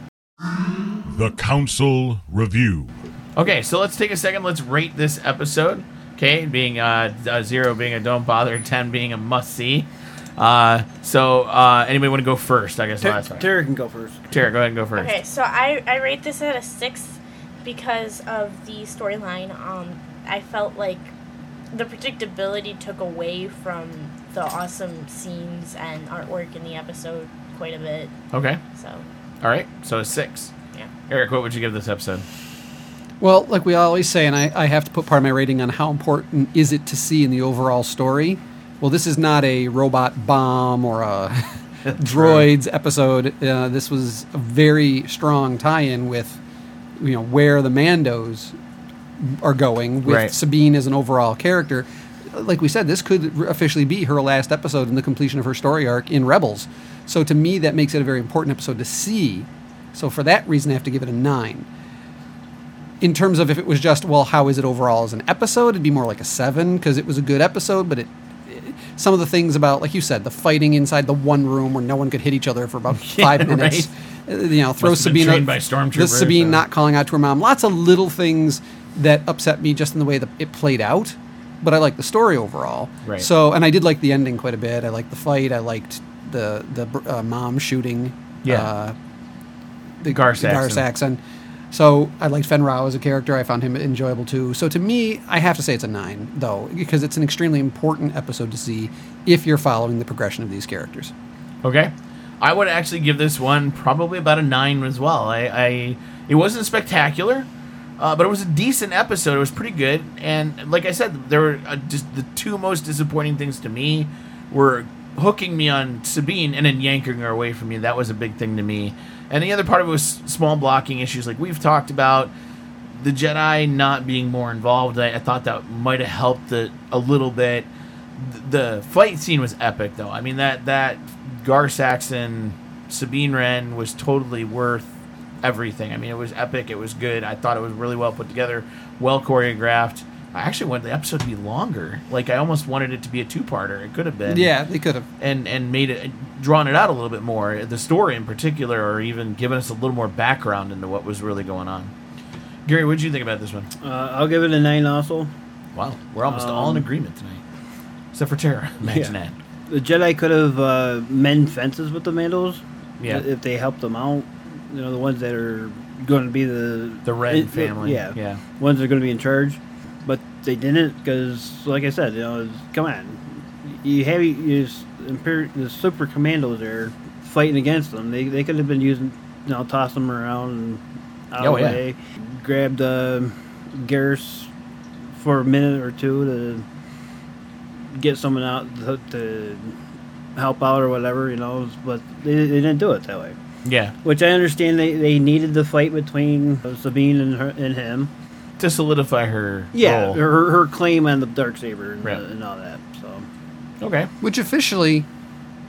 [SPEAKER 2] The Council Review.
[SPEAKER 3] Okay, so let's take a second. Let's rate this episode. Okay, being uh, uh, zero being a don't bother, ten being a must see. Uh, so uh, anybody want to go first? I guess
[SPEAKER 5] Ter-
[SPEAKER 3] last time.
[SPEAKER 5] Tara can go first.
[SPEAKER 3] Tara, go ahead and go first.
[SPEAKER 4] Okay, so I, I rate this at a six because of the storyline. Um, I felt like the predictability took away from the awesome scenes and artwork in the episode quite a bit.
[SPEAKER 3] Okay.
[SPEAKER 4] So
[SPEAKER 3] All right. So a six.
[SPEAKER 4] yeah.
[SPEAKER 3] Eric, what would you give this episode?
[SPEAKER 1] Well, like we always say, and I, I have to put part of my rating on how important is it to see in the overall story. Well, this is not a robot bomb or a droids episode. Uh, this was a very strong tie-in with, you know, where the Mandos are going with
[SPEAKER 3] Right.
[SPEAKER 1] Sabine as an overall character. Like we said, this could officially be her last episode in the completion of her story arc in Rebels. So to me, that makes it a very important episode to see. So for that reason, I have to give it a nine in terms of if it was just well how is it overall as an episode it'd be more like a seven because it was a good episode but it- some of the things about like you said the fighting inside the one room where no one could hit each other for about five minutes uh, you know throw sabine
[SPEAKER 3] trained by stormtroopers,
[SPEAKER 1] the sabine
[SPEAKER 3] uh,
[SPEAKER 1] not calling out to her mom lots of little things that upset me just in the way that it played out but i like the story overall
[SPEAKER 3] Right.
[SPEAKER 1] so and i did like the ending quite a bit i liked the fight i liked the the uh, mom shooting
[SPEAKER 3] Yeah.
[SPEAKER 1] uh, the
[SPEAKER 3] Gar. Saxon.
[SPEAKER 1] So I liked Fenn Rau as a character. I found him enjoyable too. So to me, I have to say it's a nine, though, because it's an extremely important episode to see if you're following the progression of these characters.
[SPEAKER 3] Okay. I would actually give this one probably about a nine as well. I, I it wasn't spectacular, uh, but it was a decent episode. It was pretty good, and like I said, there were uh, just the two most disappointing things to me were hooking me on Sabine and then yanking her away from me. That was a big thing to me. And the other part of it was small blocking issues, like we've talked about. The Jedi not being more involved, I, I thought that might have helped a little bit. Th- The fight scene was epic, though. I mean that that Gar Saxon Sabine Wren was totally worth everything. I mean, it was epic. It was good. I thought it was really well put together, well choreographed. I actually wanted the episode to be longer. Like I almost wanted it to be a two-parter. It could have been.
[SPEAKER 1] Yeah, they could have.
[SPEAKER 3] And and made it drawn it out a little bit more. The story in particular, or even given us a little more background into what was really going on. Gary, what did you think about this one?
[SPEAKER 5] Uh, I'll give it a nine also.
[SPEAKER 3] Wow, we're almost all in
[SPEAKER 5] Um,
[SPEAKER 3] agreement tonight, except for Tara. Imagine
[SPEAKER 5] Yeah.
[SPEAKER 3] that.
[SPEAKER 5] The Jedi could have uh, mend fences with the Mandals.
[SPEAKER 3] Yeah.
[SPEAKER 5] If they helped them out. You know, the ones that are going to be the.
[SPEAKER 3] The Red
[SPEAKER 5] it-
[SPEAKER 3] family,
[SPEAKER 5] Yeah.
[SPEAKER 3] yeah.
[SPEAKER 5] Ones that are going to be in charge. They didn't because, like I said, you know, come on. You have you, Imper- the super commandos there fighting against them. They, they could have been using, you know, toss them around and out
[SPEAKER 3] Oh,
[SPEAKER 5] of the
[SPEAKER 3] yeah.
[SPEAKER 5] way. Grabbed uh, Garrus for a minute or two to get someone out to, to help out or whatever, you know. But they, they didn't do it that way.
[SPEAKER 3] Yeah,
[SPEAKER 5] Which I understand they, they needed the fight between Sabine and her, and him.
[SPEAKER 3] To solidify her.
[SPEAKER 5] Yeah,
[SPEAKER 3] role.
[SPEAKER 5] her, her claim on the dark saber and,
[SPEAKER 3] Right.
[SPEAKER 5] and all that. So
[SPEAKER 3] Okay.
[SPEAKER 1] Which officially,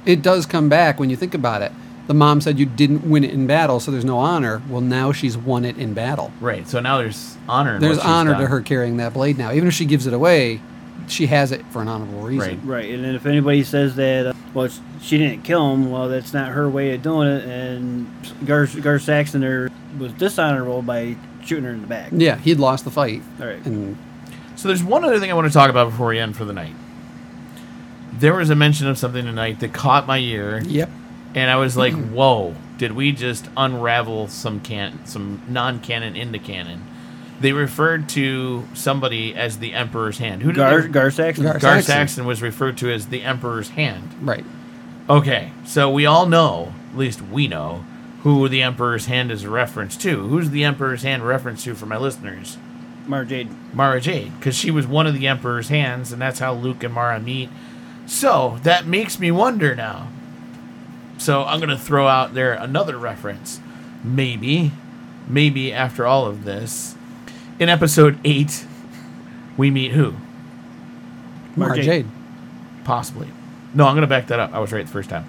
[SPEAKER 1] it does come back when you think about it. The mom said you didn't win it in battle, so there's no honor. Well, now she's won it in battle.
[SPEAKER 3] Right. So now there's honor. In
[SPEAKER 1] There's
[SPEAKER 3] what she's
[SPEAKER 1] honor to
[SPEAKER 3] done.
[SPEAKER 1] her carrying that blade now. Even if she gives it away, she has it for an honorable reason.
[SPEAKER 3] Right.
[SPEAKER 5] right, and then if anybody says that uh, well sh- she didn't kill him, well that's not her way of doing it, and Gar, Gar Saxon there was dishonorable by shooting her in the back.
[SPEAKER 1] Yeah, he'd lost the fight.
[SPEAKER 5] All right.
[SPEAKER 1] And
[SPEAKER 3] So there's one other thing I want to talk about before we end for the night. There was a mention of something tonight that caught my ear,
[SPEAKER 1] yep.
[SPEAKER 3] and I was like, mm-hmm. "Whoa! Did we just unravel some can some non-canon into canon?" They referred to somebody as the Emperor's Hand. Who did
[SPEAKER 5] Gar,
[SPEAKER 3] they-
[SPEAKER 5] Gar Saxon.
[SPEAKER 1] Gar-
[SPEAKER 3] Gar
[SPEAKER 1] Saxon.
[SPEAKER 3] Saxon was referred to as the Emperor's Hand.
[SPEAKER 1] Right.
[SPEAKER 3] Okay, so we all know, at least we know, who the Emperor's Hand is a reference to. Who's the Emperor's Hand reference to for my listeners?
[SPEAKER 5] Mara Jade.
[SPEAKER 3] Mara Jade, because she was one of the Emperor's hands, and that's how Luke and Mara meet. So that makes me wonder now. So I'm gonna throw out there another reference. Maybe, maybe after all of this, in episode eight, we meet who?
[SPEAKER 5] Mara
[SPEAKER 1] Mara
[SPEAKER 5] Jade.
[SPEAKER 1] Jade.
[SPEAKER 3] Possibly. No, I'm gonna back that up. I was right the first time.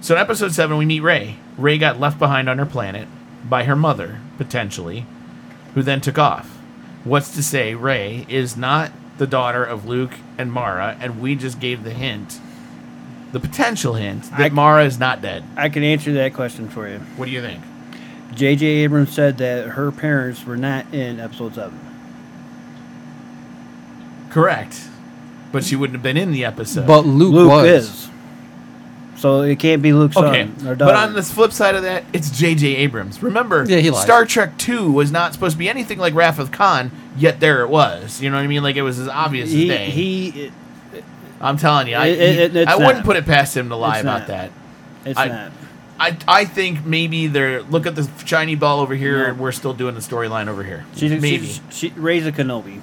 [SPEAKER 3] So in episode seven, we meet Rey. Rey got left behind on her planet by her mother, potentially, who then took off. What's to say Rey is not the daughter of Luke and Mara, and we just gave the hint, the potential hint, that
[SPEAKER 5] I-
[SPEAKER 3] Mara is not dead.
[SPEAKER 5] I can answer that question for you.
[SPEAKER 3] What do you think?
[SPEAKER 5] J.J. Abrams said that her parents were not in episode seven.
[SPEAKER 3] Correct. But she wouldn't have been in the episode.
[SPEAKER 1] But Luke,
[SPEAKER 5] Luke
[SPEAKER 1] was.
[SPEAKER 5] is. So it can't be Luke's
[SPEAKER 3] Okay,
[SPEAKER 5] son or
[SPEAKER 3] but on the flip side of that, it's J.J. Abrams. Remember,
[SPEAKER 1] Yeah, he lied.
[SPEAKER 3] Star Trek Two was not supposed to be anything like Wrath of Khan, yet there it was. You know what I mean? Like it was as obvious
[SPEAKER 5] he,
[SPEAKER 3] as day.
[SPEAKER 5] he,
[SPEAKER 3] I'm telling you, I,
[SPEAKER 5] It- it-
[SPEAKER 3] he- I wouldn't
[SPEAKER 5] not.
[SPEAKER 3] put it past him to lie
[SPEAKER 5] It's
[SPEAKER 3] about
[SPEAKER 5] not.
[SPEAKER 3] that.
[SPEAKER 5] it's
[SPEAKER 3] I-
[SPEAKER 5] not.
[SPEAKER 3] I, I think maybe they're look at the shiny ball over here,
[SPEAKER 5] No.
[SPEAKER 3] and we're still doing the storyline over here.
[SPEAKER 5] She's,
[SPEAKER 3] maybe
[SPEAKER 5] she's, she raised a Kenobi.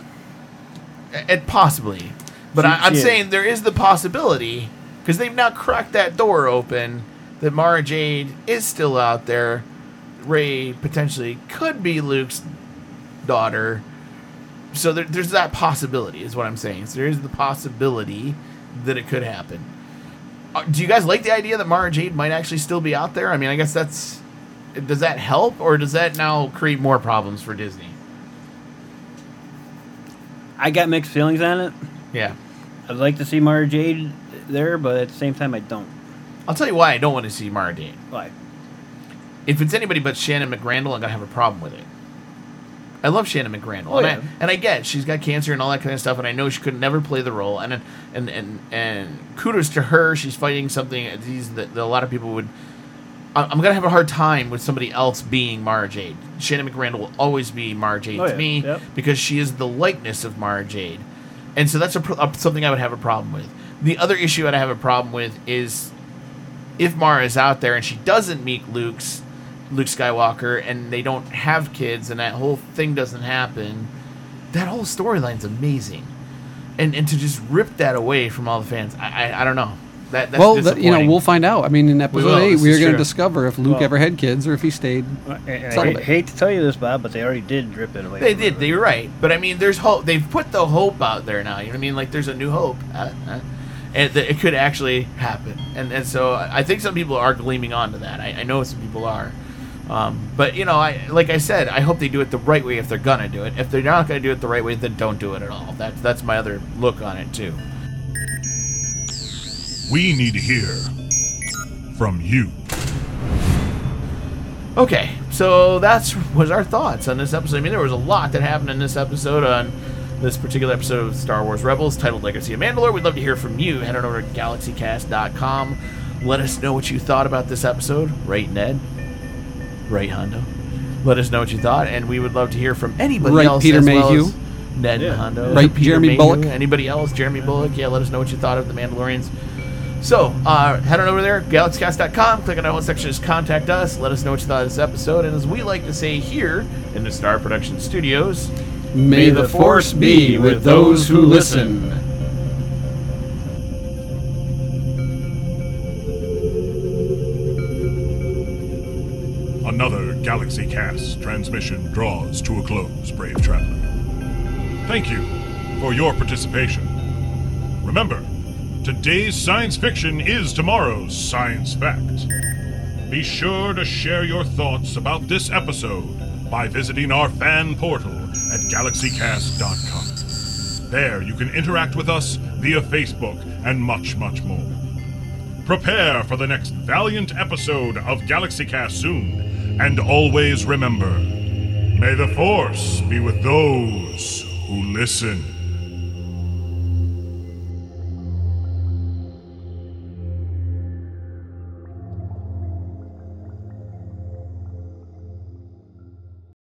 [SPEAKER 3] it possibly, but
[SPEAKER 5] She-
[SPEAKER 3] I, I'm
[SPEAKER 5] she is.
[SPEAKER 3] saying there is the possibility because they've now cracked that door open that Mara Jade is still out there. Rey potentially could be Luke's daughter, so there, there's that possibility. Is what I'm saying. So there is the possibility that it could happen. Uh, do you guys like the idea that Mara Jade might actually still be out there? I mean, I guess that's. Does that help, or does that now create more problems for Disney?
[SPEAKER 5] I got mixed feelings on it.
[SPEAKER 3] Yeah.
[SPEAKER 5] I'd like to see Mara Jade there, but at the same time, I don't.
[SPEAKER 3] I'll tell you why I don't want to see Mara Jade.
[SPEAKER 5] Why?
[SPEAKER 3] If it's anybody but Shannon McRandle, I'm gonna have a problem with it. I love Shannon McRandle,
[SPEAKER 5] Oh,
[SPEAKER 3] and,
[SPEAKER 5] yeah.
[SPEAKER 3] I, and I get she's got cancer and all that kind of stuff, and I know she could never play the role. And and and and kudos to her, she's fighting something that, these- that, that a lot of people would. I'm gonna have a hard time with somebody else being Mara Jade. Shannon McRandle will always be Mara Jade
[SPEAKER 5] Oh,
[SPEAKER 3] to
[SPEAKER 5] yeah.
[SPEAKER 3] me
[SPEAKER 5] Yep.
[SPEAKER 3] because she is the likeness of Mara Jade, and so that's a, a, something I would have a problem with. The other issue that I'd have a problem with is if Mara is out there and she doesn't meet Luke's Luke Skywalker and they don't have kids and that whole thing doesn't happen, that whole storyline's amazing. And and to just rip that away from all the fans, I I, I don't know. That, that's
[SPEAKER 1] well, that, you know, we'll find out. I mean, in episode
[SPEAKER 3] will,
[SPEAKER 1] eight, we're going to discover if Luke
[SPEAKER 5] Well-
[SPEAKER 1] ever had kids or if he stayed.
[SPEAKER 5] I, I- I hate to tell you this, Bob, but they already did drip it away.
[SPEAKER 3] They did.
[SPEAKER 5] her.
[SPEAKER 3] They're right. But I mean, there's hope. They've put the hope out there now. You know what I mean? Like there's a new hope, uh, uh, and that it could actually happen. And and so I think some people are gleaming onto that. I, I know some people are. Um, but you know, I like I said, I hope they do it the right way if they're gonna do it. If they're not gonna do it the right way, then don't do it at all. That's that's my other look on it too.
[SPEAKER 2] We need to hear from you.
[SPEAKER 3] Okay, so that's was our thoughts on this episode. I mean, there was a lot that happened in this episode on this particular episode of Star Wars Rebels titled Legacy of Mandalore. We'd love to hear from you. Head on over to galaxycast.com. Let us know what you thought about this episode. Right, Ned? Right, Hondo? Let us know what you thought, and we would love to hear from anybody
[SPEAKER 1] Right,
[SPEAKER 3] else.
[SPEAKER 1] Peter
[SPEAKER 3] as well
[SPEAKER 1] Mayhew.
[SPEAKER 3] as Ned
[SPEAKER 5] Yeah.
[SPEAKER 3] and Hondo.
[SPEAKER 1] Right,
[SPEAKER 3] Peter
[SPEAKER 1] Jeremy
[SPEAKER 3] Mayhew.
[SPEAKER 1] Bulloch.
[SPEAKER 3] Anybody else? Jeremy Bulloch. Yeah, let us know what you thought of the Mandalorians. So, uh, head on over there, galaxycast.com, click on that one section, just contact us, let us know what you thought of this episode, and as we like to say here in the Star Production Studios,
[SPEAKER 1] May the force be with those who listen.
[SPEAKER 2] Another Galaxy Cast transmission draws to a close, brave traveler. Thank you for your participation. Remember, today's science fiction is tomorrow's science fact. Be sure to share your thoughts about this episode by visiting our fan portal at galaxycast.com. There you can interact with us via Facebook and much, much more. Prepare for the next valiant episode of GalaxyCast soon, and always remember may the Force be with those who listen.